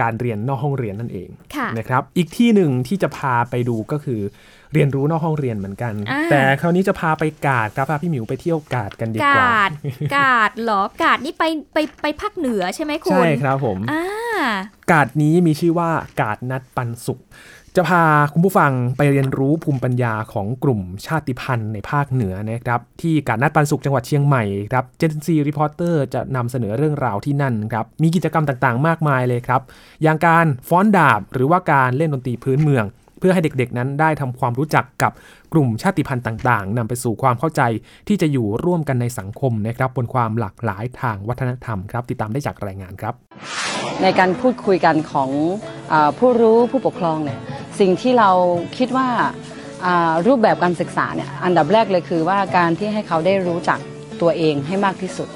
การเรียนนอกห้องเรียนนั่นเองค่ะนะครับ อีกที่หนึ่งที่จะพาไปดูก็คือ เรียนรู้นอกห้องเรียนเหมือนกันอ่าแต่คราวนี้จะพาไปกาดครับพาพี่หมิวไปเที่ยวกาดกันดีกว่า กาดกาดเหรอกาดนี่ไปไปไปภาคเหนือใช่ไหมคุณ ใช่ครับผมอ่ากาดนี้มีชื่อว่ากาดนัดปันสุขจะพาคุณผู้ฟังไปเรียนรู้ภูมิปัญญาของกลุ่มชาติพันธุ์ในภาคเหนือนะครับที่กาดนัดปันสุขจังหวัดเชียงใหม่ครับเจนซีรีพอร์เตอร์จะนำเสนอเรื่องราวที่นั่นครับมีกิจกรรมต่างๆ มากมายเลยครับ อย่างการฟ้อนดาบหรือว่าการเล่นดนตรีพื้นเมือง เพื่อให้เด็กๆนั้นได้ทำความรู้จักกับกลุ่มชาติพันธุ์ต่าง ๆนำไปสู่ความเข้าใจที่จะอยู่ร่วมกันในสังคมนะครับบนความหลากหลายทางวัฒนธรรมครับ ติดตามได้จากรายงานครับ ในการพูดคุยกันของอาผู้รู้ผู้ปกครองเนี่ยสิ่งที่เราคิดว่าอ่ารูปแบบการศึกษาเนี่ยอันดับแรกเลยคือว่าการที่ให้เขาได้รู้จักตัวเองให้มากที่สุด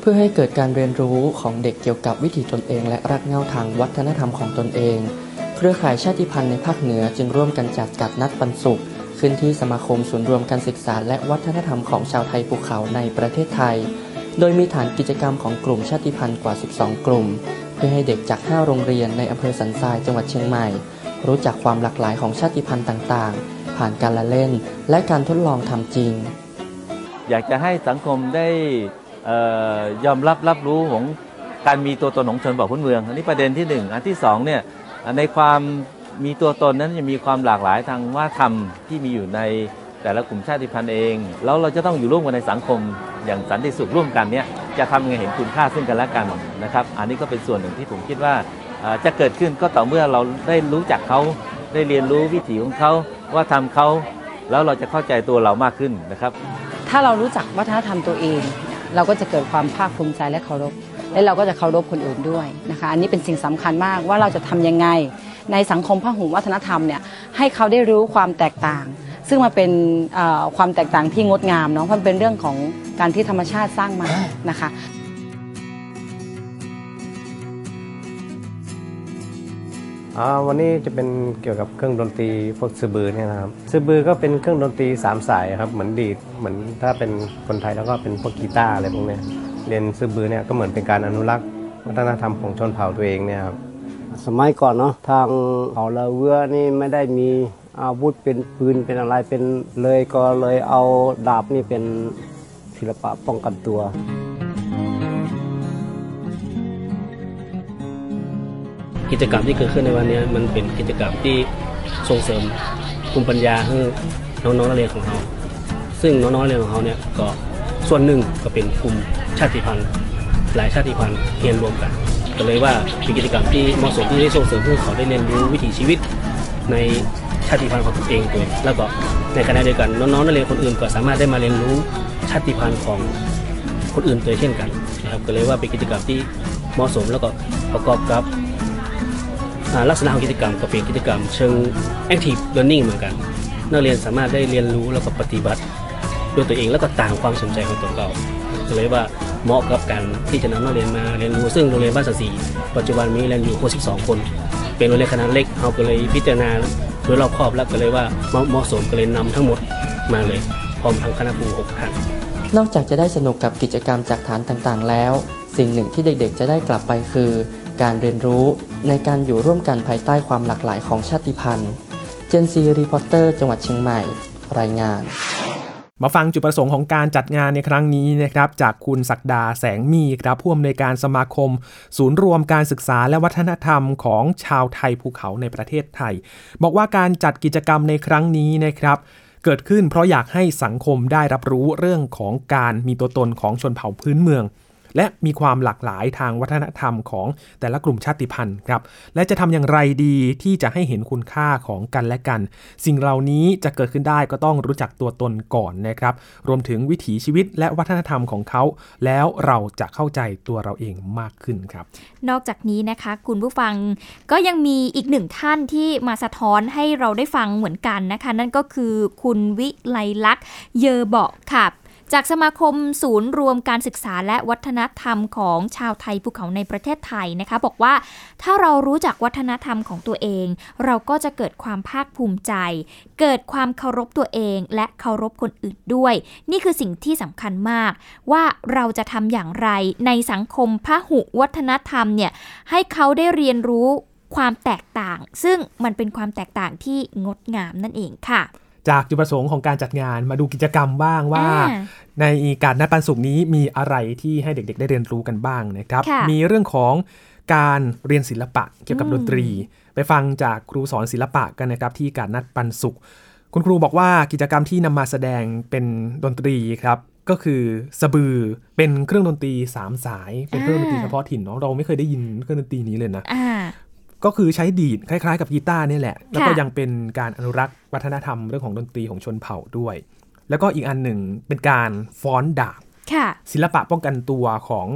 เพื่อให้เกิดการเรียนรู้ของเด็กเกี่ยวกับวิถีตนเอง และรักเหง้าทางวัฒนธรรมของตนเอง เครือข่ายชาติพันธุ์ในภาคเหนือจึงร่วมกันจัดกัดนัดปันสุข ขึ้นที่สมาคมศูนย์รวมการศึกษา และวัฒนธรรมของชาวไทยภูเขาในประเทศไทย โดยมีฐานกิจกรรมของกลุ่มชาติพันธุ์กว่า 12 กลุ่ม เพื่อให้เด็กจาก 5 โรงเรียนในอำเภอสันทรายจังหวัดเชียงใหม่ รู้จักความหลากหลายของชาติพันธุ์ต่างๆ ผ่านการละเล่น และการทดลองทำจริง อยากจะให้สังคมได้อยอมรับรับรู้ของการมีตัวตนของชนเผ่าพื้นเมือง อันนี้ประเด็นที่หนึ่งอันที่สองเนี่ย ในความมีตัวตนนั้นจะมีความหลากหลายทางวัฒนธรรมที่มีอยู่ในแต่ละกลุ่มชาติพันธุ์เอง แล้วเราจะต้องอยู่ร่วมกันในสังคมอย่างสันติสุขร่วมกันเนี่ยจะทำยังไงเห็นคุณค่าซึ่งกันและกันนะครับ อันนี้ก็เป็นส่วนหนึ่งที่ผมคิดว่าจะเกิดขึ้นก็ต่อเมื่อเราได้รู้จักเขาได้เรียนรู้วิถีของเขาว่าทำเขาแล้วเราจะเข้าใจตัวเรามากขึ้นนะครับ ถ้าเรารู้จักวัฒนธรรมตัวเอง เราก็จะเกิดความภาคภูมิใจและเคารพ และเราก็จะเคารพคนอื่นด้วยนะคะ อันนี้เป็นสิ่งสำคัญมากว่าเราจะทำยังไง ในสังคมพหุวัฒนธรรมเนี่ยให้เขาได้รู้ความแตกต่าง ซึ่งมาเป็นความแตกต่างที่งดงามเนาะเพราะมันเป็นเรื่องของการที่ธรรมชาติสร้างมานะคะ อ่าวันนี้จะเป็นเกี่ยวกับเครื่องดนตรีพวกซือบือเนี่ยนะครับซือบือก็เป็นเครื่องดนตรีสามสายครับเหมือนดีดเหมือนถ้าเป็นคนไทยแล้วก็เป็นพวกกีตาร์อะไรพวกเนี้ยเรียนซือบือเนี่ยก็เหมือนเป็นการอนุรักษ์วัฒนธรรมของชนเผ่าตัวเองเนี่ยครับสมัยก่อนเนาะทางเขาละเวือนี่ไม่ได้มีอาวุธเป็นปืนเป็นอะไรเป็นเลยก็เลยเอาดาบนี่เป็นศิลปะป้องกันตัว กิจกรรมที่เกิดขึ้นในวันนี้มันเป็นกิจกรรมที่ส่งเสริมภูมิปัญญาให้น้องๆนักเรียนของเรา ซึ่งน้องๆนักเรียนของเขาเนี่ยก็ส่วนหนึ่งก็เป็นกลุ่มชาติพันธุ์หลายชาติพันธุ์เรียนรวมกันก็เลยว่าเป็นกิจกรรมที่เหมาะสมที่ได้ส่งเสริมให้เขาได้เรียนรู้วิถีชีวิตในชาติพันธุ์ของตัวเองตัวเองแล้วก็ในขณะเดียวกันน้องๆนักเรียนคนอื่นก็สามารถได้มาเรียนรู้ชาติพันธุ์ของคนอื่นตัวเช่นกันนะครับก็เลยว่าเป็นกิจกรรมที่เหมาะสมแล้วก็ประกอบกับ ลักษณะของกิจกรรมก็เป็นกิจกรรม เชิง active learning เหมือนกัน นักเรียนสามารถได้เรียนรู้แล้วก็ปฏิบัติด้วยตัวเองแล้วก็ต่างความสนใจของตัวเราเลยว่าเหมาะกับการที่จะนำนักเรียนมาเรียนรู้ซึ่งโรงเรียนบ้านสัสีปัจจุบันมีเรียนอยู่62คน เป็นโรงเรียนขนาดเล็กเราก็เลยพิจารณาโดยรอบคอบแล้วก็เลยว่าเหมาะสมก็เลยนำทั้งหมดมาเลย พร้อมทั้งคณะครูหกท่านนอกจากจะได้สนุกกับกิจกรรมจากฐานต่างๆ แล้ว สิ่งหนึ่งที่เด็กๆ จะได้กลับไปคือ การเรียนรู้ในการอยู่ร่วมกันภายใต้ความหลากหลายของชาติพันธุ์เจนซีรีพอร์เตอร์จังหวัดเชียงใหม่ รายงาน มาฟังจุดประสงค์ของการจัดงานในครั้งนี้นะครับ จากคุณศักดาแสงมีครับผู้อำนวยการสมาคม ศูนย์รวมการศึกษาและวัฒนธรรมของชาวไทยภูเขาในประเทศไทย บอกว่าการจัดกิจกรรมในครั้งนี้นะครับเกิดขึ้นเพราะอยากให้สังคมได้รับรู้เรื่องของการมีตัวตนของชนเผ่าพื้นเมือง และมีความหลากหลายทางวัฒนธรรมของแต่ละกลุ่มชาติพันธุ์ครับ และจะทำอย่างไรดีที่จะให้เห็นคุณค่าของกันและกัน สิ่งเหล่านี้จะเกิดขึ้นได้ก็ต้องรู้จักตัวตนก่อนนะครับ รวมถึงวิถีชีวิตและวัฒนธรรมของเขา แล้วเราจะเข้าใจตัวเราเองมากขึ้นครับ นอกจากนี้นะคะ คุณผู้ฟังก็ยังมีอีกหนึ่งท่านที่มาสะท้อนให้เราได้ฟังเหมือนกันนะคะ นั่นก็คือคุณวิไลลักษ์เยอเบาะค่ะ จากสมาคมศูนย์รวมการศึกษาและวัฒนธรรมของชาวไทยภูเขาในประเทศไทยนะคะ บอกว่าถ้าเรารู้จักวัฒนธรรมของตัวเอง เราก็จะเกิดความภาคภูมิใจ เกิดความเคารพตัวเอง และเคารพคนอื่นด้วย นี่คือสิ่งที่สำคัญมาก ว่าเราจะทำอย่างไรในสังคมพหุวัฒนธรรมเนี่ยให้เขาได้เรียนรู้ความแตกต่าง ซึ่งมันเป็นความแตกต่างที่งดงามนั่นเองค่ะ จากจุดประสงค์ของการจัดงานมาดูกิจกรรมบ้างว่า ในการนัดปันสุกร์นี้มีอะไรที่ให้เด็กๆ ได้เรียนรู้กันบ้างนะครับค่ะมีเรื่องของการเรียนศิลปะเกี่ยวกับอืมดนตรี ไปฟังจากครูสอนศิลปะกันนะครับ ที่การนัดปันสุกร์คุณครูบอกว่ากิจกรรมที่นำมาแสดงเป็นดนตรีครับก็คือสะบือเป็นเครื่องดนตรีสามสาย เป็นเครื่องดนตรีเฉพาะถิ่นเนาะเราไม่เคยได้ยินเครื่องดนตรีนี้เลยนะอ่า ก็คือใช้ดีดคล้ายๆ กับกีตาร์นี่แหละ แล้วก็ค่ะยังเป็นการอนุรักษ์วัฒนธรรมเรื่องของดนตรีของชนเผ่าด้วย แล้วก็อีกอันหนึ่งเป็นการฟ้อนดาบค่ะศิลปะป้องกันตัวของ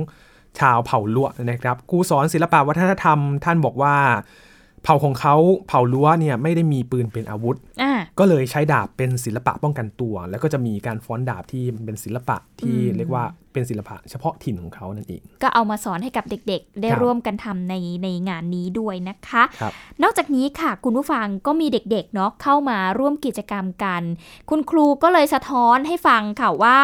ชาวเผ่าล้วนะครับครูสอนศิลปะวัฒนธรรม ท่านบอกว่า เผ่าของเขาเผ่าล้วเนี่ยไม่ได้มีปืนเป็นอาวุธอ่าก็เลยใช้ดาบเป็นศิลปะป้องกันตัว แล้วก็จะมีการฟ้อนดาบที่เป็นศิลปะที่อืมเรียกว่า เป็นศิลปะเฉพาะถิ่นของเขานั่นเอง ก็เอามาสอนให้กับเด็กๆ ได้ครับร่วมกันทำในในงานนี้ด้วยนะคะครับนอกจากนี้ค่ะ คุณผู้ฟังก็มีเด็กๆเนาะเข้ามาร่วมกิจกรรมกัน คุณครูก็เลยสะท้อนให้ฟังค่ะว่า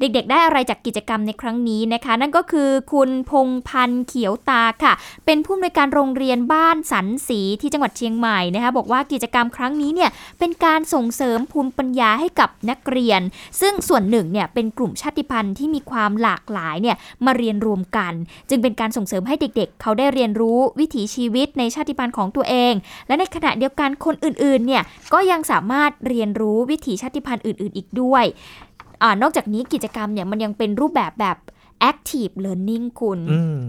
เด็กๆ ได้อะไรจากกิจกรรมในครั้งนี้นะคะ นั่นก็คือคุณพงพันธ์เขียวตาค่ะ เป็นผู้อำนวยการโรงเรียนบ้านสันศรีที่จังหวัดเชียงใหม่นะคะบอกว่ากิจกรรมครั้งนี้เนี่ยเป็นการส่งเสริมภูมิปัญญาให้กับนักเรียน ซึ่งส่วนหนึ่งเนี่ยเป็นกลุ่มชาติพันธุ์ที่มีความหลากหลายเนี่ยมาเรียนรวมกัน จึงเป็นการส่งเสริมให้เด็กๆเขาได้เรียนรู้วิถีชีวิตในชาติพันธุ์ของตัวเอง และในขณะเดียวกันคนอื่นๆเนี่ยก็ยังสามารถเรียนรู้วิถีชาติพันธุ์อื่น ๆ อีกด้วยอานอกจากนี้กิจกรรมเนี่ยมันยังเป็นรูปแบบแบบ active learning คุณอืม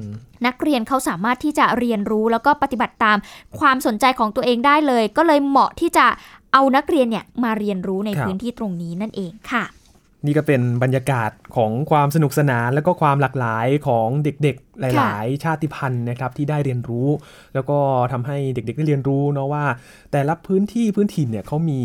นักเรียนเขาสามารถที่จะเรียนรู้แล้วก็ปฏิบัติตามความสนใจของตัวเองได้เลย ก็เลยเหมาะที่จะเอานักเรียนเนี่ยมาเรียนรู้ในครับพื้นที่ตรงนี้นั่นเองค่ะ นี่ก็เป็นบรรยากาศของความสนุกสนานและก็ความหลากหลายของเด็กๆ หลาย ๆ ชาติพันธุ์นะครับที่ได้เรียนรู้ แล้วก็ทำให้เด็ก ๆ ได้เรียนรู้เนาะว่า แต่ละพื้นที่พื้นถิ่นเนี่ยเขามี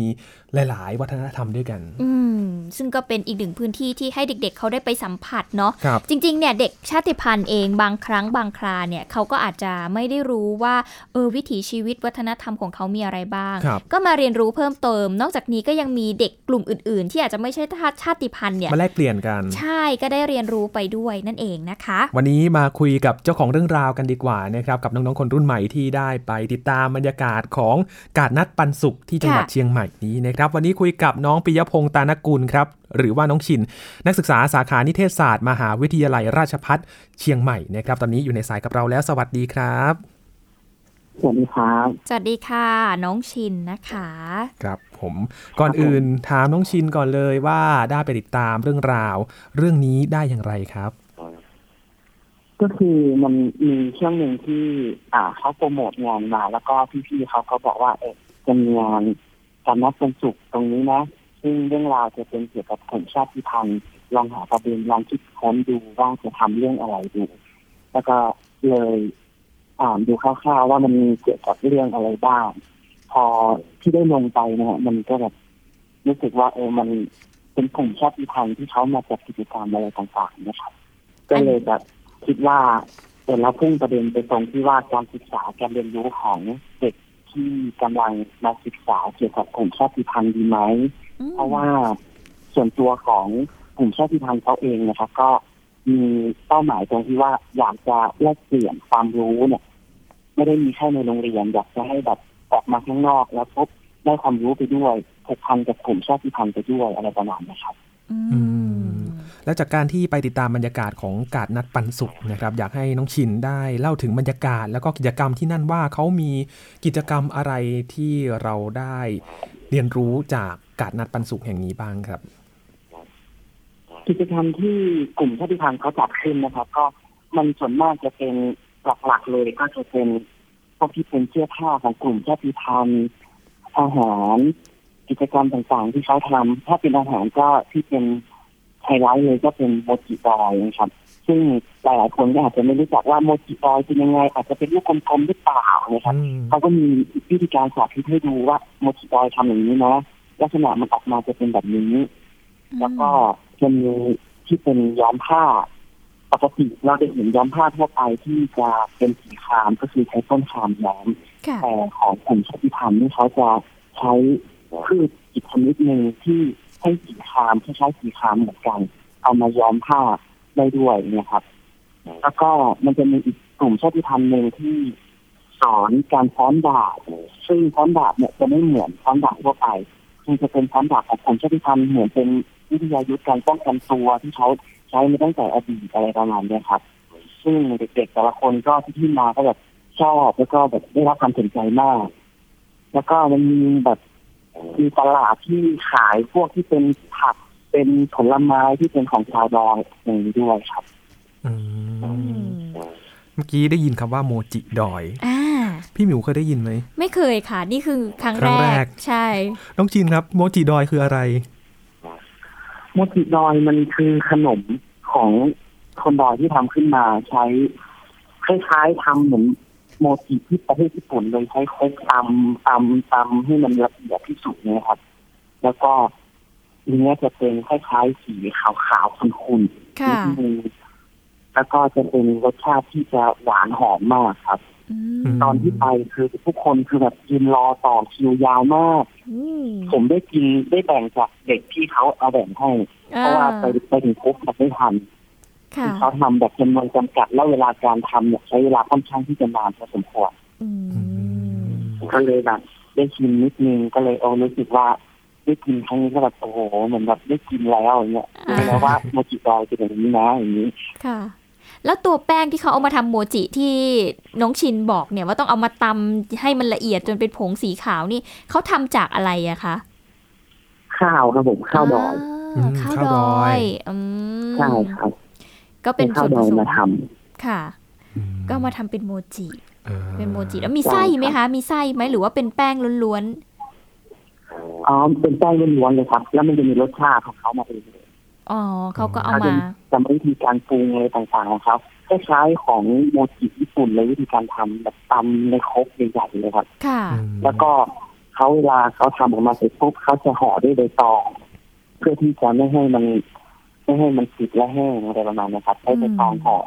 หลาย ๆ วัฒนธรรมด้วยกัน อืมซึ่งก็เป็นอีกหนึ่งพื้นที่ที่ให้เด็ก ๆเขาได้ไปสัมผัสเนาะครับจริง ๆ เนี่ยเด็กชาติพันธุ์เองบางครั้งบางคราเนี่ยเขาก็อาจจะไม่ได้รู้ว่าเออวิถีชีวิตวัฒนธรรมของเขามีอะไรบ้างครับก็มาเรียนรู้เพิ่มเติม นอกจากนี้ก็ยังมีเด็กกลุ่มอื่น ๆ ที่อาจจะไม่ใช่ชาติพันธุ์เนี่ยมาแลกเปลี่ยนกัน ใช่ก็ได้เรียนรู้ไปด้วยนั่นเองนะคะ วันนี้มาคุยกับเจ้าของเรื่องราวกันดีกว่านะครับกับน้องๆคนรุ่นใหม่ที่ได้ไปติดตามบรรยากาศของกาดนัดปันสุขที่จังหวัดค่ะเชียงใหม่นี้นะครับวันนี้คุยกับน้องปิยพงษ์ตานกุลครับหรือว่าน้องชิน นักศึกษาสาขานิเทศศาสตร์มหาวิทยาลัยราชภัฏเชียงใหม่นะครับตอนนี้อยู่ในสายกับเราแล้วสวัสดีครับสวัสดีครับ สวัสดีค่ะ น้องชินนะคะ ครับผมก่อนอื่นถามน้องชินก่อนเลยว่าได้ไปติดตามเรื่องราว เรื่องนี้ได้อย่างไรครับ ก็คือมันมีช่วงหนึ่งที่ อ่าเขาโปรโมทงานมา แล้วก็พี่ๆเขาก็บอกว่าเออจะมีงานการนัดเป็นสุขตรงนี้นะ ซึ่งเรื่องราวจะเป็นเกี่ยวกับกลุ่มชาติพันธุ์ลองหาประเด็นลองคิดค้นดูว่าจะทำเรื่องอะไรดู แล้วก็เลยอ่านดูคร่าวๆว่ามันมีเกี่ยวกับเรื่องอะไรบ้าง พอที่ได้ลงไปเนี่ยมันก็แบบรู้สึกว่าเออมันเป็นกลุ่มชาติพันธุ์ที่เขามาจัดกิจกรรมอะไรต่างๆนะครับก็เลยแบบ คิดว่าเออเราพุ่งประเด็นไปตรงที่ว่าการศึกษาการเรียนรู้ของเด็กที่กำลังมาศึกษาเกี่ยวกับกลุ่มชาติพันธุ์ดีไหม เพราะว่าส่วนตัวของกลุ่มชาติพันธุ์เขาเองนะครับ ก็มีเป้าหมายตรงที่ว่าอยากจะแลกเปลี่ยนความรู้เนี่ย ไม่ได้มีแค่ในโรงเรียนอยากจะให้แบบออกมาข้างนอกแล้วพบได้ความรู้ไปด้วยผูกพันกับกลุ่มชาติพันธุ์ไปด้วยอะไรประมาณนี้ครับ อืม แล้วจากการที่ไปติดตามบรรยากาศของกาดนัดปันสุขนะครับ อยากให้น้องชินได้เล่าถึงบรรยากาศ แล้วก็กิจกรรมที่นั่นว่าเขามีกิจกรรมอะไรที่เราได้เรียนรู้จากกาดนัดปันสุขแห่งนี้บ้างครับ กิจกรรมที่กลุ่มชาติพันธุ์เขาจัดขึ้นนะครับ ก็มันส่วนมากจะเป็นหลักๆเลยก็จะเป็นพวกที่เป็นเสื้อผ้าของกลุ่มชาติพันธุ์อาหารกิจกรรมต่างๆ ที่เขาทำถ้าเป็นอาหารก็ที่เป็น ไฮไลท์เลยก็เป็นโมจิบอยนะครับ ซึ่งหลายๆคนก็อาจจะไม่รู้จักว่าโมจิบอยเป็นยังไง อาจจะเป็นลูกกลมๆหรือเปล่านะครับเขาก็มีวิธีการสาธิตให้ดูว่าโมจิบอยทำอย่างนี้นะลักษณะมันออกมาจะเป็นแบบนี้ แล้วก็จะมีที่เป็นย้อมผ้าปกติเราจะเห็นย้อมผ้าทั่วไปที่จะเป็นสีครามก็คือใช้ต้นครามย้อมค่ะแต่ของกลุ่มชาติพันธุ์นี่เขาจะใช้พืชอีกชนิดหนึ่งที่ ให้สีครามคล้ายๆสีครามเหมือนกัน เอามาย้อมผ้าได้ด้วยเนะครับ แล้วก็มันจะมีอีกกลุ่มชาติพันธุ์หนึ่งที่สอนการฟ้อนดาบซึ่งฟ้อนดาบเนี่ยจะไม่เหมือนฟ้อนดาบทั่วไปคือจะเป็นฟ้อนดาบของกลุ่มชาติพันธุ์เหมือนเป็นวิทยายุทธการป้องกันตัวที่เขาใช้มาตั้งแต่อดีตอะไรประมาณเนี้ยครับ ซึ่งเด็กๆแต่ละคนก็ที่ที่มาก็แบบชอบแล้วก็แบบได้รับความสนใจมาก แล้วก็มันมีแบบ มีตลาดที่ขายพวกที่เป็นผักเป็นผลไม้ที่เป็นของชาวดอยอย่างนี้ด้วยครับอืมเมื่อกี้ได้ยินคำว่าโมจิดอยอ่าพี่หมิวเคยได้ยินไหม ไม่เคยค่ะ นี่คือครั้งครั้งแรกใช่ น้องชินครับ โมจิดอยคืออะไร โมจิดอยมันคือขนมของคนดอยที่ทำขึ้นมาใช้คล้ายๆทำเหมือน โมจิที่ประเทศญี่ปุ่นเลยใช้ครกตำตำตำให้มันละเอียดที่สุดเนี่ยครับ แล้วก็เนื้อจะเป็นคล้ายๆสีขาวๆขุ่นๆค่ะนิดนึงแล้วก็จะเป็นรสชาติที่จะหวานหอมมากครับตอนที่ไปคือทุกคนคือแบบยืนรอต่อคิวยาวมากผมได้กินได้แบ่งจากเด็กที่เขาเอาแบ่งให้อ่าเพราะว่าไปไปถึงปุ๊บแบบไม่ทัน ค่ะเขาทำแบบจำนวนจำกัดแล้วเวลาการทำเนี่ยใช้เวลาค่อนข้างที่จะนานพอสมควรก็เลยแบบได้ชิมนิดนึงก็เลยเออรู้สึกว่าได้กินครั้งนี้ก็แบบโอ้โหเหมือนแบบได้กินแล้วอย่างเงี้ยรู้แล้วว่าโมจิดอยเป็นอย่างนี้นะอย่างนี้ค่ะ แล้วตัวแป้งที่เขาเอามาทำโมจิที่น้องชินบอกเนี่ยว่าต้องเอามาตำให้มันละเอียดจนเป็นผงสีขาวนี่เขาทำจากอะไรอะคะข้าวครับผมข้าวดอยาข้าวดอยอืมใช่ครับ ก็เป็นข้าส่ววนดผอยสมมาทค่ะ ก็เอามาทำเป็นโมจิเป็นโมจิแล้วมีไส้ไหมคะ มีไส้ไหมหรือว่าเป็นแป้งล้วนำอ๋อเป็นแป้งล้วนๆเลยครับ แล้วมันจะมีรสชาติของเขามาเองๆอ๋อเขาก็เอาเขาจะมาจำวิธีการปรุงอะไรต่างๆของเขาคล้ายๆของโมจิญี่ปุ่นเลยวิธีการทำแบบตำในครกใหญ่ๆเลยครับค่ะ แล้วก็เขาเวลาเขาทำออกมาเสร็จปุ๊บเขาจะห่อด้วยใบตอง เพื่อที่จะไม่ให้มัน ไม่ให้มันติดและแห้งอะไรประมาณนะครับใช้ใบตองห่อ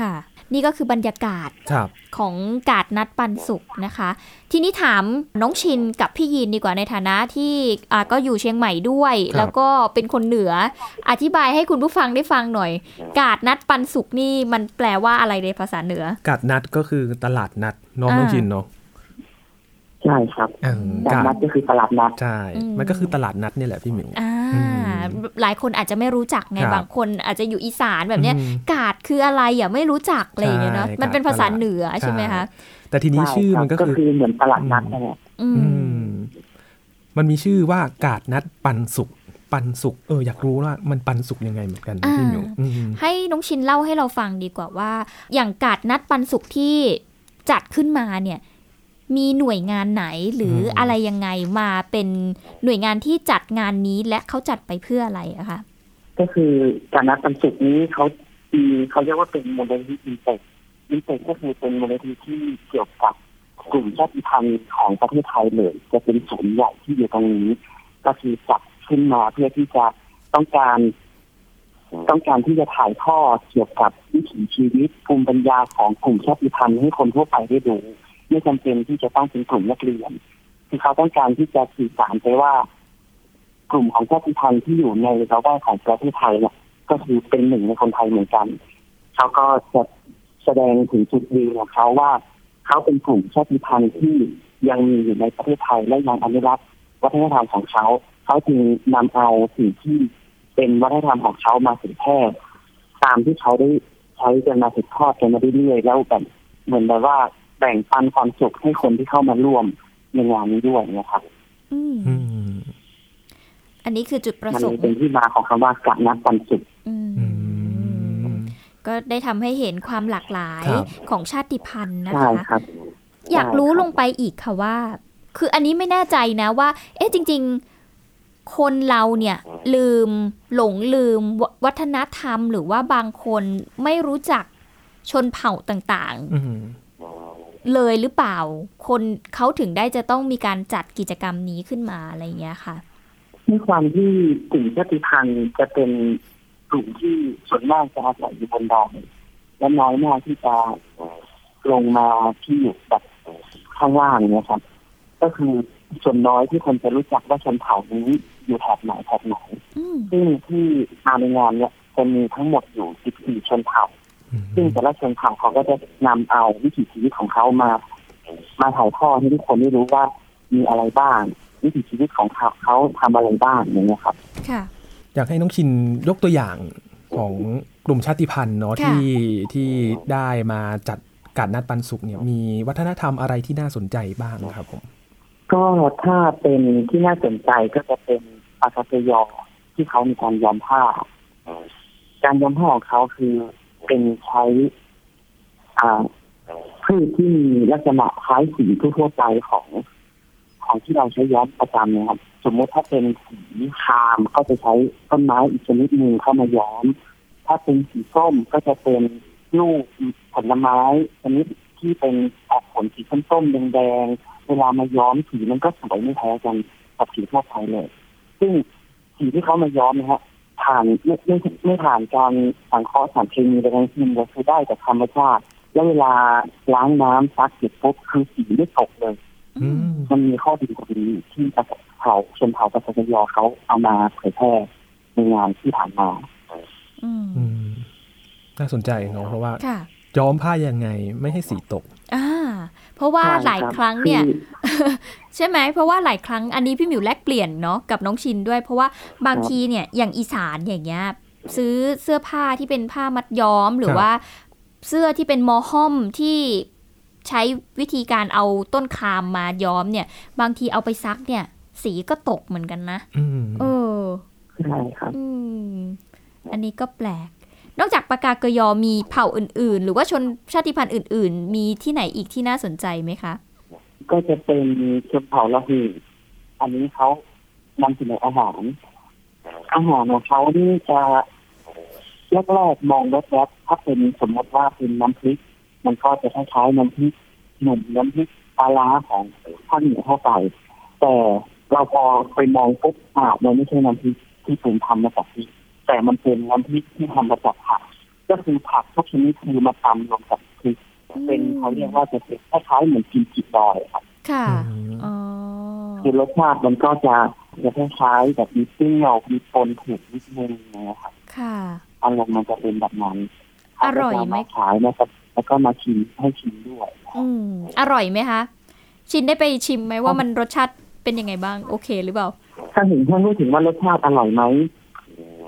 ค่ะ นี่ก็คือบรรยากาศครับของกาดนัดปันสุกนะคะ ทีนี้ถามน้องชินกับพี่ยินดีกว่าในฐานะที่อ่าก็อยู่เชียงใหม่ด้วยครับแล้วก็เป็นคนเหนือ อธิบายให้คุณผู้ฟังได้ฟังหน่อย กาดนัดปันสุกนี่มันแปลว่าอะไรในภาษาเหนือ กาดนัดก็คือตลาดนัดน้องอ่าน้องชินเนาะใช่ครับเออตลาดนัดก็คือตลาดนัดใช่อืมมันก็คือตลาดนัดนี่แหละพี่หมิวอ่า หลายคนอาจจะไม่รู้จักไงครับบางคนอาจจะอยู่อีสานแบบเนี้ยอืมกาดคืออะไรอะไม่รู้จักอะไรอย่างเงี้ยเนาะใช่มันเป็นภาษาเหนือใช่ใช่ไหมคะแต่ทีนี้ชื่อมันก็ก็คือคือเหมือนตลาดนัดนั่นแหละอืมอืมมันมีชื่อว่ากาดนัดปันสุขปันสุขเอออยากรู้ว่ามันปันสุขยังไงเหมือนกันนะอ่าพี่หมิวอืมให้น้องชินเล่าให้เราฟังดีกว่าว่า อย่างกาดนัดปันสุขที่จัดขึ้นมาเนี่ย มีหน่วยงานไหนหรืออมอะไรยังไงมาเป็นหน่วยงานที่จัดงานนี้และเขาจัดไปเพื่ออะไรอะคะก็คือการนัดปันสุกร์นี้เขามีเขาเรียกว่าเป็นโมเดลที่ integrateอินเตกก็คือเป็นโมเดลที่เกี่ยวกับกลุ่มชาติพันธุ์ของประเทศไทยเลย จะเป็นศูนย์ใหญ่ที่อยู่ตรงนี้ ก็คือจัดขึ้นมาเพื่อที่จะต้องการต้องการที่จะถ่ายทอดเกี่ยวกับวิถีชีวิตภูมิปัญญาของกลุ่มชาติพันธุ์ให้คนทั่วไปได้ดู ไม่จำเป็นที่จะต้องเป็นกลุ่มนักเรียนคือเขาต้องการที่จะสื่อสารไปว่า กลุ่มของชาติพันธุ์ที่อยู่ในระแวกของประเทศไทยเนี่ยก็คือเป็นหนึ่งในคนไทยเหมือนกันเขาก็จะแสดงถึงจุดยืนของเขาว่า เขาเป็นกลุ่มชาติพันธุ์ที่ยังมีอยู่ในประเทศไทยและยังอนุรักษ์วัฒนธรรมของเขา เขาจึงนำเอาสิ่งที่เป็นวัฒนธรรมของเขามาเผยแพร่ตามที่เขาได้ใช้กันมาสืบทอดกันมาเรื่อยๆแล้วแบบเหมือนแบบว่า แบ่งปันความสุขให้คนที่เข้ามาร่วมในงานนี้ด้วยนะครับอืมอืมอันนี้คือจุดประมันสเลงยค์เป็นที่มาของคำว่ากับนักปันสุขอืมก็ได้ทำให้เห็นความหลากหลายครับของชาติพันธุ์นะใช่คะครับอยากรู้ลงไปอีกค่ะว่า คืออันนี้ไม่แน่ใจนะว่า เอ๊ะจริง ๆ คนเราเนี่ย ลืมหลงลืมววัฒนธรรม หรือว่าบางคนไม่รู้จักชนเผ่าต่างอืมๆ เลยหรือเปล่า คนเขาถึงได้จะต้องมีการจัดกิจกรรมนี้ขึ้นมาอะไรอย่างเงี้ยค่ะด้วยความที่กลุ่มชาติพันธุ์จะเป็นกลุ่มที่ส่วนมากจะอาศัยอยู่บนดอยและน้อยมากที่จะลงมาที่อยู่แบบข้างล่างเนี่ยครับ ก็คือส่วนน้อยที่คนจะรู้จักว่าชนเผ่านี้อยู่แถบไหนแถบไหนซึ่งที่มาในงานเนี่ยจะมีทั้งหมดอยู่ 14 ชนเผ่า ซึ่งแต่ละชนเผ่าเขาก็จะนำเอาวิถีชีวิตของเขามา มาถ่ายทอดให้ทุกคนได้รู้ว่ามีอะไรบ้าง วิถีชีวิตของเขาเขาทำอะไรบ้างอย่างเงี้ยครับ ค่ะ อยากให้น้องชินยกตัวอย่างของกลุ่มชาติพันธุ์เนาะค่ะที่ที่ได้มาจัดการนัดปันสุกเนี่ยมีวัฒนธรรมอะไรที่น่าสนใจบ้างครับผมก็ถ้าเป็นที่น่าสนใจก็จะเป็นปากาเซยอที่เขามีการย้อมผ้า การย้อมผ้าของเขาคือ เป็นใช้อ่าพืชที่มีลักษณะคล้ายสีทั่วไปของของที่เราใช้ย้อมประจำนะครับ สมมติถ้าเป็นสีคามก็จะใช้ต้นไม้อีกชนิดหนึ่งเข้ามาย้อม ถ้าเป็นสีส้มก็จะเป็นลูกผลไม้ชนิดที่เป็นออกผลสีส้มๆแดงๆเวลามาย้อมสีมันก็สวยไม่แพ้กันกับสีทั่วไปเลย ซึ่งสีที่เขามาย้อมนะฮะ ผ่านไม่ไม่ไม่ผ่านการสังเคราะห์สารเคมีใดทั้งสิ้นเลยคือได้จากธรรมชาติ แล้วเวลาล้างน้ำซักเสร็จปุ๊บคือสีไม่ตกเลยมันมีข้อดีตรงนี้ที่เผ่าชนเผ่าปสยเขาเอามาเผยแพร่ในงานที่ผ่านมาอืมอืมน่าสนใจเนาะเพราะว่าค่ะย้อมผ้ายังไงไม่ให้สีตกอ่า เพราะว่าใช่หลายครับครั้งเนี่ยคือใช่ไหมเพราะว่าหลายครั้งอันนี้พี่หมิวแลกเปลี่ยนเนาะกับน้องชินด้วย เพราะว่าบางทีเนี่ยอย่างอีสานอย่างเงี้ยซื้อเสื้อผ้าที่เป็นผ้ามัดย้อมหรือครับว่าเสื้อที่เป็นมอห้อมที่ใช้วิธีการเอาต้นคามมาย้อมเนี่ย บางทีเอาไปซักเนี่ย สีก็ตกเหมือนกันนะอืมเออใช่ครับอืมอันนี้ก็แปลก นอกจากปากกากยอมีเผ่าอื่น ๆ หรือว่าชนชาติพันธุ์อื่น ๆ มีที่ไหนอีกที่น่าสนใจไหมคะ ก็จะเป็นชนเผ่าละหูอันนี้เขานำเสนออาหาร อาหารของเขานี่จะแรกๆมองแวบๆถ้าเป็นสมมติว่าเป็นน้ำพริก มันก็จะคล้ายๆน้ำพริกหนุ่มน้ำพริกปลาร้าของภาคเหนือเข้าไป แต่เราพอไปมองปุ๊บอ่ามันไม่ใช่น้ำพริกที่ผมทำมาจากพริก แต่มันเป็นน้ำพริกที่ทำมาจากผัก ก็คือผักทุกชนิดคือมาตำรวมกับพริกเป็นเขาเรียกว่าจะเป็นคล้ายๆเหมือนกิมจิดอยครับ ค่ะอ๋อคือรสชาติมันก็จะจะคล้ายๆแบบมีเปรี้ยวมีปนเผ็ดนิดนึงนะครับค่ะอารมณ์มันจะเป็นแบบนั้นอร่อยไหมเาก็จะาขายนะครับแล้วก็มาชิมให้ชิมด้วย อืมอร่อยไหมคะ ชินได้ไปชิมไหมว่ามันรสชาติเป็นยังไงบ้าง โอเคหรือเปล่าถ้าถึงท่านพูดถึงว่ารสชาติอร่อยไหม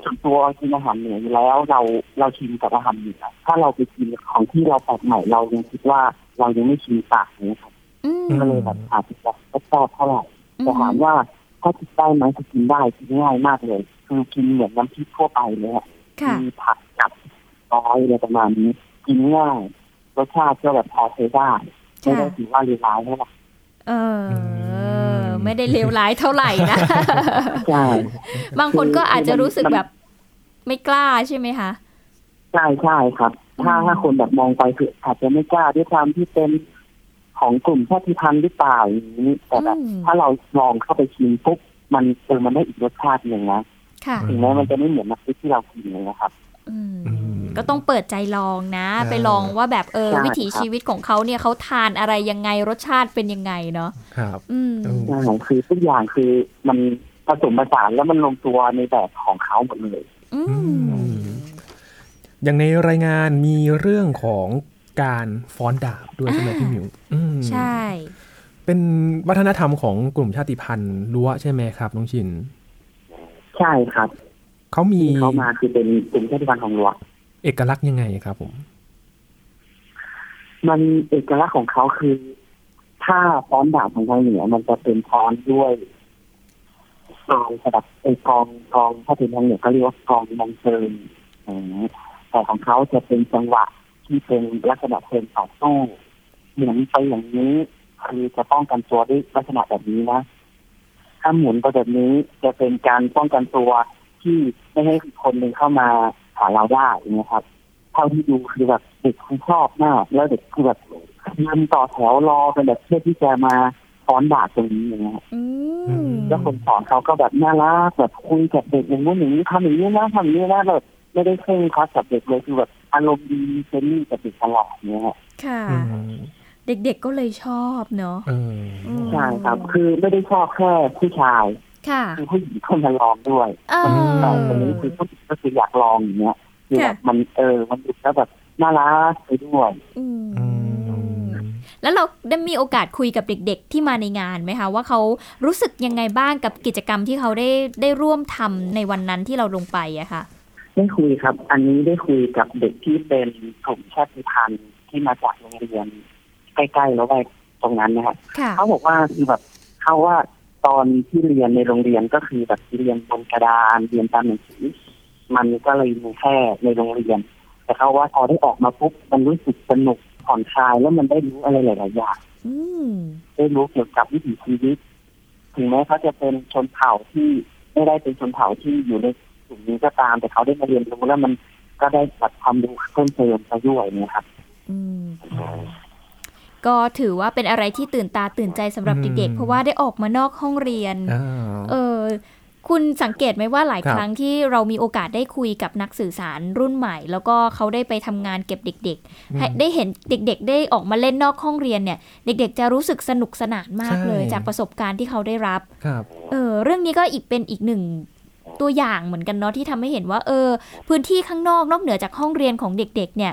ส่วนตัวกินอาหารเหนืออยู่แล้วเราเราชิมกับอาหารเหนือถ้าเราไปกินของที่เราแปลกใหม่เรายังคิดว่าเรายังไม่ชินปากนี้ครับอืมก็เลยแบบอาจจะแบบไม่ชอบเท่าไหร่แต่ถามว่าถ้ากินได้ไหมก็กินได้กินง่ายมากเลย คือกินเหมือนน้ำพริกทั่วไปเลยอะค่ะมีผักกับน้อยอะไรประมาณนี้กินง่ายรสชาติก็แบบพอใช้ได้ไม่ได้ถือว่าเลวร้ายเท่าไหร่เออ ไม่ได้เลวร้ายเท่าไหร่นะใช่บางคนก็อาจจะรู้สึกแบบไม่กล้าใช่ไหมคะใช่ใช่ครับ ถ้าถ้าคนแบบมองไปคืออาจจะไม่กล้าด้วยความที่เป็นของกลุ่มชาติพันธุ์หรือเปล่าอย่างนี้แต่แบบอืมถ้าเราลองเข้าไปชิมปุ๊บมันเออมันได้อีกรสชาติหนึ่งนะค่ะถึงแม้มันจะไม่เหมือนน้ำพริกที่เรากินเลยนะครับ ก็ต้องเปิดใจลองนะ ไปลองว่าแบบเออใช่วิถีครับชีวิตของเขาเนี่ยเขาทานอะไรยังไงรสชาติเป็นยังไงเนาะครับอืมใช่คือทุกอย่างคือมันผสมผสานแล้วมันลงตัวในแบบของเขาหมดเลยอืมอย่างในรายงานมีเรื่องของการฟ้อนดาบด้วยใช่ไหมพี่หมิวอืมใช่ เป็นวัฒนธรรมของกลุ่มชาติพันธุ์รั้วใช่ไหมครับน้องชิน ใช่ครับ เขามีที่เขามาคือเป็นกลุ่มชาติพันธุ์ของหลวงเอกลักษณ์ยังไงครับผม มันเอกลักษณ์ของเขาคือ ถ้าฟ้อนดาบของทางเหนือมันจะเป็นฟ้อนด้วยกองสดับไอกองกองถ้าเป็นทางเหนือก็เรียกว่ากองมองเชิญอย่างนี้แต่ของเขาจะเป็นจังหวะที่เป็นลักษณะเพลงต่อสู้เหมือนไปอย่างนี้คือจะป้องกันตัวด้วยลักษณะแบบนี้นะ ถ้าหมุนไปแบบนี้จะเป็นการป้องกันตัว ที่ไม่ให้คนหนึ่งเข้ามาหาเราได้นะครับ เท่าที่ดูคือแบบเด็กคงชอบมาก แล้วเด็กคือแบบยืนต่อแถวรอกันแบบเพื่อที่จะมาฟ้อนดาบตรงนี้อย่างเงี้ยแล้วคนสอนเขาก็แบบน่ารักแบบคุยกับเด็กอย่างนู้นอย่างนี้ทำอย่างนี้นะทำอย่างนี้นะแบบไม่ได้เคร่งครัดกับเด็กเลยคือแบบอารมณ์ดี friendly กับเด็กตลอดเนี้ยค่ะ เด็กๆก็เลยชอบเนาะมใช่ครับ คือไม่ได้ชอบแค่ผู้ชาย ค่ะคือผู้หญิงก็มาลองด้วยเออแต่ตรงนี้คือผู้หญิงก็คืออยากลองอย่างเงี้ยคือแบบมันเออมันดูแล้วแบบน่ารักไปด้วยแล้วเราได้มีโอกาสคุยกับเด็ก ๆ ที่มาในงานไหมคะ ว่าเขารู้สึกยังไงบ้างกับกิจกรรมที่เขาได้ได้ร่วมทำในวันนั้นที่เราลงไปอะค่ะได้คุยครับ อันนี้ได้คุยกับเด็กที่เป็นกลุ่มชาติพันธุ์ที่มาจากโรงเรียนใกล้ๆแล้วไปตรงนั้นนะครับค่ะเขาบอกว่าคือแบบเขาว่า ตอนที่เรียนในโรงเรียนก็คือแบบเรียนบนกระดานเรียนตามหนังสือมันก็เลยมีแค่ในโรงเรียน แต่เขาว่าพอได้ออกมาปุ๊บมันรู้สึกสนุกผ่อนคลายแล้วมันได้รู้อะไรหลาย ๆ อย่างอืมได้รู้เกี่ยวกับวิถีชีวิต ถึงแม้เขาจะเป็นชนเผ่าที่ไม่ได้เป็นชนเผ่าที่อยู่ในกลุ่มนี้ก็ตาม แต่เขาได้มาเรียนรู้แล้วมันก็ได้แบบความรู้เพิ่มเติมไปด้วยเนี่ยครับ อืม ก็ถือว่าเป็นอะไรที่ตื่นตาตื่นใจสำหรับอืมเด็กๆ เพราะว่าได้ออกมานอกห้องเรียนอ่าเออ คุณสังเกตไหมว่าหลายครับครั้งที่เรามีโอกาสได้คุยกับนักสื่อสารรุ่นใหม่ แล้วก็เขาได้ไปทำงานเก็บเด็กอืมๆให้ได้เห็นเด็กๆ ได้ออกมาเล่นนอกห้องเรียนเนี่ย เด็กๆ จะรู้สึกสนุกสนานมากใช่เลย จากประสบการณ์ที่เขาได้รับครับเออ เรื่องนี้ก็อีกเป็นอีกหนึ่งตัวอย่างเหมือนกันเนาะที่ทำให้เห็นว่า เออ พื้นที่ข้างนอกนอกเหนือจากห้องเรียนของเด็ก ๆ เนี่ย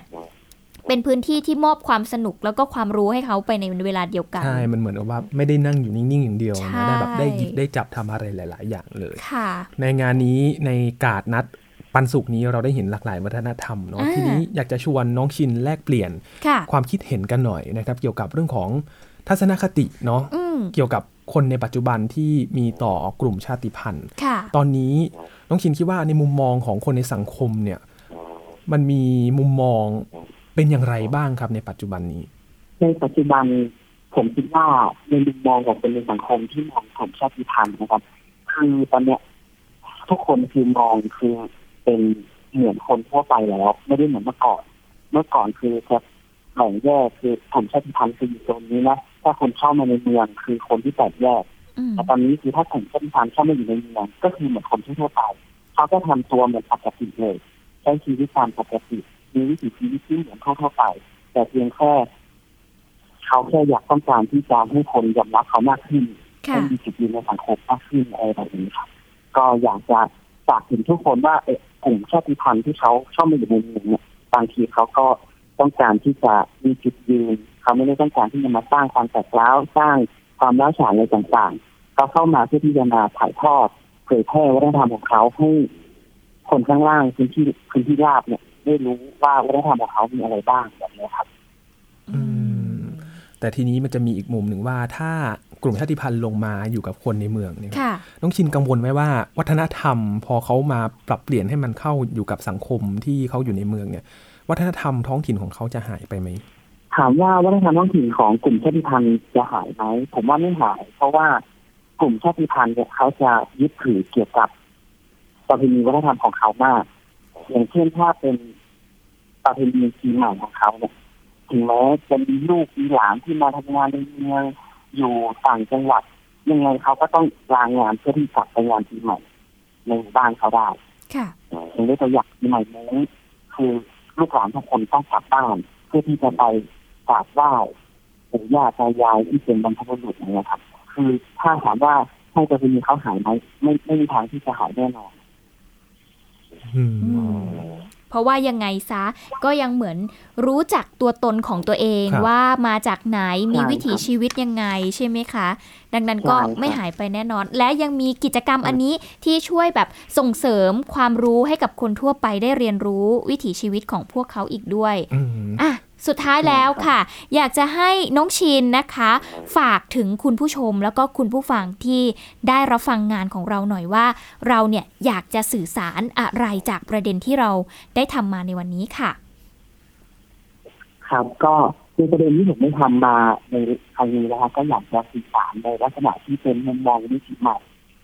เป็นพื้นที่ที่มอบความสนุกแล้วก็ความรู้ให้เขาไปในเวลาเดียวกัน ใช่ มันเหมือนกับว่าไม่ได้นั่งอยู่นิ่ง ๆ อย่างเดียวใช่นะได้แบบได้หยิบได้จับทำอะไรหลาย ๆ อย่างเลยค่ะในงานนี้ในกาดนัดปันสุกร์นี้เราได้เห็นหลากหลายวัฒนธรรมเนาะอ่าทีนี้อยากจะชวนน้องชินแลกเปลี่ยนค่ะความคิดเห็นกันหน่อยนะครับเกี่ยวกับเรื่องของทัศนคติเนาะอืมเกี่ยวกับคนในปัจจุบันที่มีต่อกลุ่มชาติพันธุ์ค่ะตอนนี้น้องชินคิดว่าในมุมมองของคนในสังคมเนี่ยมันมีมุมมอง เป็นอย่างไรบ้างครับในปัจจุบันนี้ ในปัจจุบันผมคิดว่าในมุมมองของคนในสังคมที่มองกลุ่มชาติพันธุ์นะครับ คือตอนเนี้ยทุกคนคือมองคือเป็นเหมือนคนทั่วไปแล้วไม่ได้เหมือนเมื่อก่อน เมื่อก่อนคือจะแบ่งแยกคือกลุ่มชาติพันธุ์คืออยู่ตรงนี้นะถ้าคนเข้ามาในเมืองคือคนที่แตกแยกแต่ตอนนี้คือถ้ากลุ่มชาติพันธุ์เข้ามาอยู่ในเมืองก็คือเหมือนคนทั่วไปเขาก็ทำตัวเหมือนปกติเลยใช้ชีวิตตามปกติ มีวิถีชีวิตที่เหมือนทั่วๆไป แต่เพียงแค่เขาแค่อยากต้องการที่จะให้คนยอมรับเขามากขึ้นค่ะให้มีจุดยืนในสังคมมากขึ้นอะไรแบบนี้ครับก็อยากจะฝากถึงทุกคนว่าเอะกลุ่มชาติพันธุ์ที่เขาเข้ามาอยู่ในเมืองเนี่ยบางทีเขาก็ต้องการที่จะมีจุดยืนเขาไม่ได้ต้องการที่จะมาสร้างความแตกร้าวสร้างความร้าวฉานอะไรต่างๆเขาเข้ามาเพื่อที่จะมาถ่ายทอดเผยแพร่วัฒนธรรมของเขาให้คนข้างล่างพื้นที่พื้นที่ราบเนี่ย ได้รู้ว่าวัฒนธรรมของเขามีอะไรบ้างแบบนี้ครับแต่ทีนี้มันจะมีอีกมุมหนึ่งว่าถ้ากลุ่มชาติพันธุ์ลงมาอยู่กับคนในเมืองเนี่ยค่ะน้องชินกังวลไหมว่า วัฒนธรรมพอเขามาปรับเปลี่ยนให้มันเข้าอยู่กับสังคมที่เขาอยู่ในเมืองเนี่ย วัฒนธรรมท้องถิ่นของเขาจะหายไปไหมถามว่าวัฒนธรรมท้องถิ่นของกลุ่มชาติพันธุ์จะหายไหมผมว่าไม่หาย เพราะว่ากลุ่มชาติพันธุ์เนี่ยเขาจะยึดถือเกี่ยวกับประเพณีวัฒนธรรมของเขามาก อย่างเช่นถ้าเป็นประเพณีปีใหม่ของเขาเนี่ยถึงแม้จะมีลูกมีหลานที่มาทำงานในเมืองอยู่ต่างจังหวัดยังไงเขาก็ต้องลางานเพื่อที่จะไปงานปีใหม่ในหมู่บ้านเขาได้ค่ะอย่างได้ตัวอย่างปีใหม่นี้คือลูกหลานทุกคนต้องกลับบ้านเพื่อที่จะไปกราบไหว้ปู่ย่าตายายที่เป็นบรรพบุรุษอย่างเงี้ยครับ คือถ้าถามว่าให้ประเพณีเขาหายไหมไม่ไม่มีทางที่จะหายแน่นอน เพราะว่ายังไงซะก็ยังเหมือนรู้จักตัวตนของตัวเองครับว่ามาจากไหนมีใช่วิถีครับชีวิตยังไงใช่ไหมคะ ดังนั้นก็ใช่ครับไม่หายไปแน่นอน และยังมีกิจกรรมอันนี้ที่ช่วยแบบส่งเสริมความรู้ให้กับคนทั่วไปได้เรียนรู้วิถีชีวิตของพวกเขาอีกด้วยอืมอะ สุดท้ายแล้วค่ะ อยากจะให้น้องชินนะคะ ฝากถึงคุณผู้ชมแล้วก็คุณผู้ฟังที่ได้รับฟังงานของเราหน่อยว่า เราเนี่ยอยากจะสื่อสารอะไรจากประเด็นที่เราได้ทำมาในวันนี้ค่ะ ครับก็ในประเด็นที่ผมได้ทำมาในครั้งนี้นะครับก็อยากจะสื่อสารในลักษณะที่เป็นมุมมองวิถีใหม่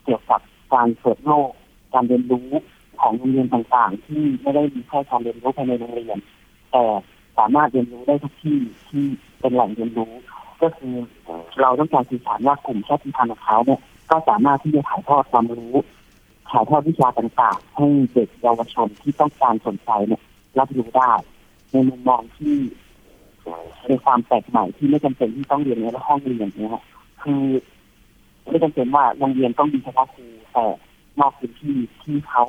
เกี่ยวกับการเปิดโลก การเรียนรู้ของโรงเรียนต่างๆ ที่ไม่ได้มีแค่การเรียนรู้ภายในโรงเรียนแต่ สามารถเรียนรู้ได้ทุกที่ที่เป็นแหล่งเรียนรู้ ก็คือเราต้องการสื่อสารว่ากลุ่มชาติพันธุ์ของเขาเนี่ยก็สามารถที่จะถ่ายทอดความรู้ถ่ายทอดวิชาต่างๆให้เด็กเยาวชนที่ต้องการสนใจเนี่ยรับรู้ได้ ในมุมมองที่ในความแปลกใหม่ที่ไม่จำเป็นที่ต้องเรียนในห้องเรียนเนี่ยคือไม่จำเป็นว่าโรงเรียนต้องมีเฉพาะครูแต่นอกพื้นที่ที่เขา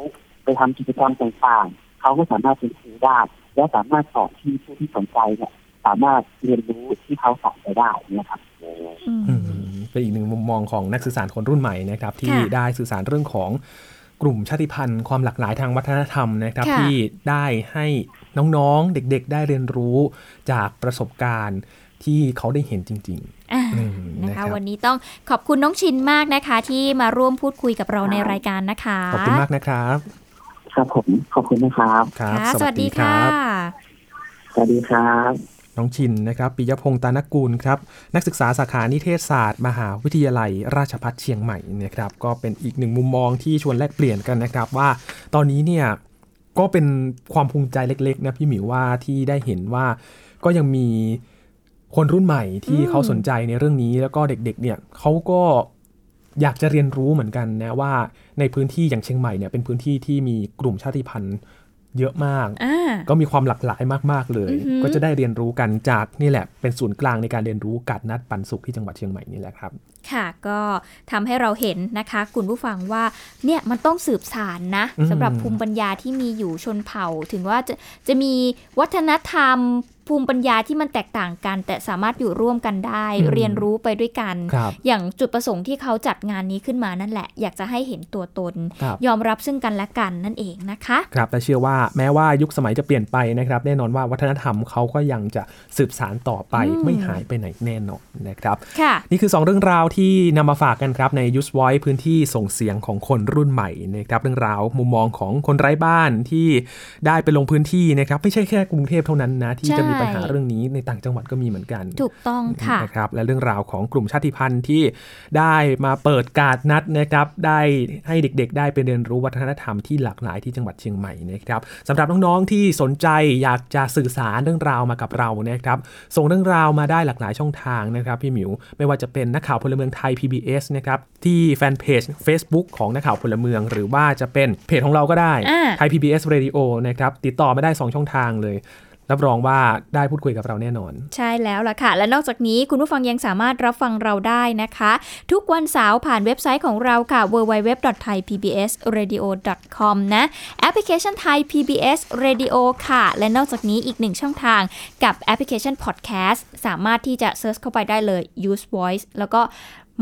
ไปทำกิจกรรมต่างๆ เขาก็สามารถเป็นครูได้ และสามารถสอนที่ผู้ที่สนใจเนี่ยสามารถเรียนรู้ที่เขาสอนไปได้นะครับอืมเป็นอีกหนึ่งมุมมองของนักสื่อสารคนรุ่นใหม่นะครับ ที่ค่ะได้สื่อสารเรื่องของกลุ่มชาติพันธุ์ความหลากหลายทางวัฒนธรรมนะครับค่ะที่ได้ให้น้องๆ เด็กๆ ได้เรียนรู้จากประสบการณ์ที่เขาได้เห็นจริงอ่าๆอืมนะนะคคะรับวันนี้ต้องขอบคุณน้องชินมากนะคะ ที่มาร่วมพูดคุยกับเราในรายการนะคะ ขอบคุณมากนะครับ ครับผมขอบคุณนะครับครับค่ะสวัสดีค่ะสวัสดีครับ น้องชินนะครับปิยพงษ์ตานกูลครับ นักศึกษาสาขานิเทศศาสตร์ มหาวิทยาลัย ราชภัฏเชียงใหม่นะครับ ก็เป็นอีกหนึ่งมุมมองที่ชวนแลกเปลี่ยนกันนะครับ ว่าตอนนี้เนี่ยก็เป็นความภูมิใจเล็ก ๆ นะพี่หมิวว่าที่ได้เห็นว่าก็ยังมีคนรุ่นใหม่ที่อืมเขาสนใจในเรื่องนี้แล้วก็เด็กๆ เนี่ยเขาก็ อยากจะเรียนรู้เหมือนกันนะว่าในพื้นที่อย่างเชียงใหม่เนี่ยเป็นพื้นที่ที่มีกลุ่มชาติพันธุ์เยอะมากอ่าก็มีความหลากหลายมากๆเลยอือหือก็จะได้เรียนรู้กันจากนี่แหละ เป็นศูนย์กลางในการเรียนรู้กัดนัดปันสุขที่จังหวัดเชียงใหม่นี่แหละครับ ค่ะก็ทำให้เราเห็นนะคะ คุณผู้ฟังว่าเนี่ยมันต้องสืบสารนะอืมสำหรับภูมิปัญญาที่มีอยู่ชนเผ่า ถึงว่าจะจะมีวัฒนธรรม ภูมิปัญญาที่มันแตกต่างกัน แต่สามารถอยู่ร่วมกันได้อืมเรียนรู้ไปด้วยกันครับอย่างจุดประสงค์ที่เขาจัดงานนี้ขึ้นมานั่นแหละ อยากจะให้เห็นตัวตนครับยอมรับซึ่งกันและกันนั่นเองนะคะครับและเชื่อว่าแม้ว่ายุคสมัยจะเปลี่ยนไปนะครับ แน่นอนว่าวัฒนธรรมเขาก็ยังจะสืบสารต่อไปอืมไม่หายไปไหนแน่นอนนะครับค่ะนี่คือ 2 เรื่องราวที่นำมาฝากกันครับใน Use Voice พื้นที่ส่งเสียงของคนรุ่นใหม่นะครับเรื่องราวมุมมองของคนไร้บ้านที่ได้ไปลงพื้นที่นะครับไม่ใช่แค่กรุงเทพเท่านั้นนะที่ใช่จะมีปัญหาเรื่องนี้ในต่างจังหวัดก็มีเหมือนกัน ถูกต้องค่ะนะครับและเรื่องราวของกลุ่มชาติพันธุ์ที่ได้มาเปิดการนัดนะครับ ได้ให้เด็กๆ ได้ไปเรียนรู้วัฒนธรรมที่หลากหลายที่จังหวัดเชียงใหม่นะครับสำหรับน้องๆที่สนใจอยากจะสื่อสารเรื่องราวมากับเรานะครับ ส่งเรื่องราวมาได้หลากหลายช่องทางนะครับพี่หมิว ไม่ว่าจะเป็นนักข่าวพลเมืองไทย PBS นะครับที่แฟนเพจ Facebook ของนักข่าวพลเมือง หรือว่าจะเป็นเพจของเราก็ได้อ่าไทย PBS Radio นะครับติดต่อมาได้สองช่องทางเลย รับรองว่าได้พูดคุยกับเราแน่นอน ใช่แล้วล่ะค่ะ และนอกจากนี้คุณผู้ฟังยังสามารถรับฟังเราได้นะคะ ทุกวันเสาร์ผ่านเว็บไซต์ของเราค่ะ www.thaipbsradio.com นะแอปพลิเคชัน Thai PBS Radio ค่ะ และนอกจากนี้อีกหนึ่งช่องทางกับแอปพลิเคชัน Podcast สามารถที่จะ search เข้าไปได้เลย Youth Voice แล้วก็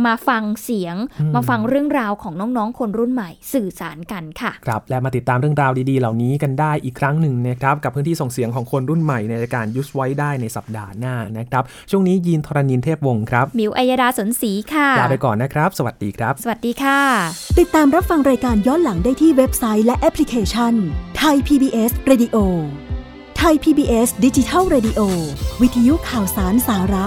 มาฟังเสียงอืมมาฟังเรื่องราวของน้องๆ คนรุ่นใหม่สื่อสารกันค่ะ ครับและมาติดตามเรื่องราวดีๆ เหล่านี้กันได้อีกครั้งหนึ่งนะครับกับพื้นที่ส่งเสียงของคนรุ่นใหม่ในรายการยุสไว้ได้ในสัปดาห์หน้านะครับ ช่วงนี้ยินทรณินเทพวงศ์ครับ มิวอัยดาสนศรีค่ะลาไปก่อนนะครับ สวัสดีครับ สวัสดีค่ะ ติดตามรับฟังรายการย้อนหลังได้ที่เว็บไซต์และแอปพลิเคชันไทย PBS Radio ไทย PBS ดิจิทัล Radio วิทยุข่าวสารสาระ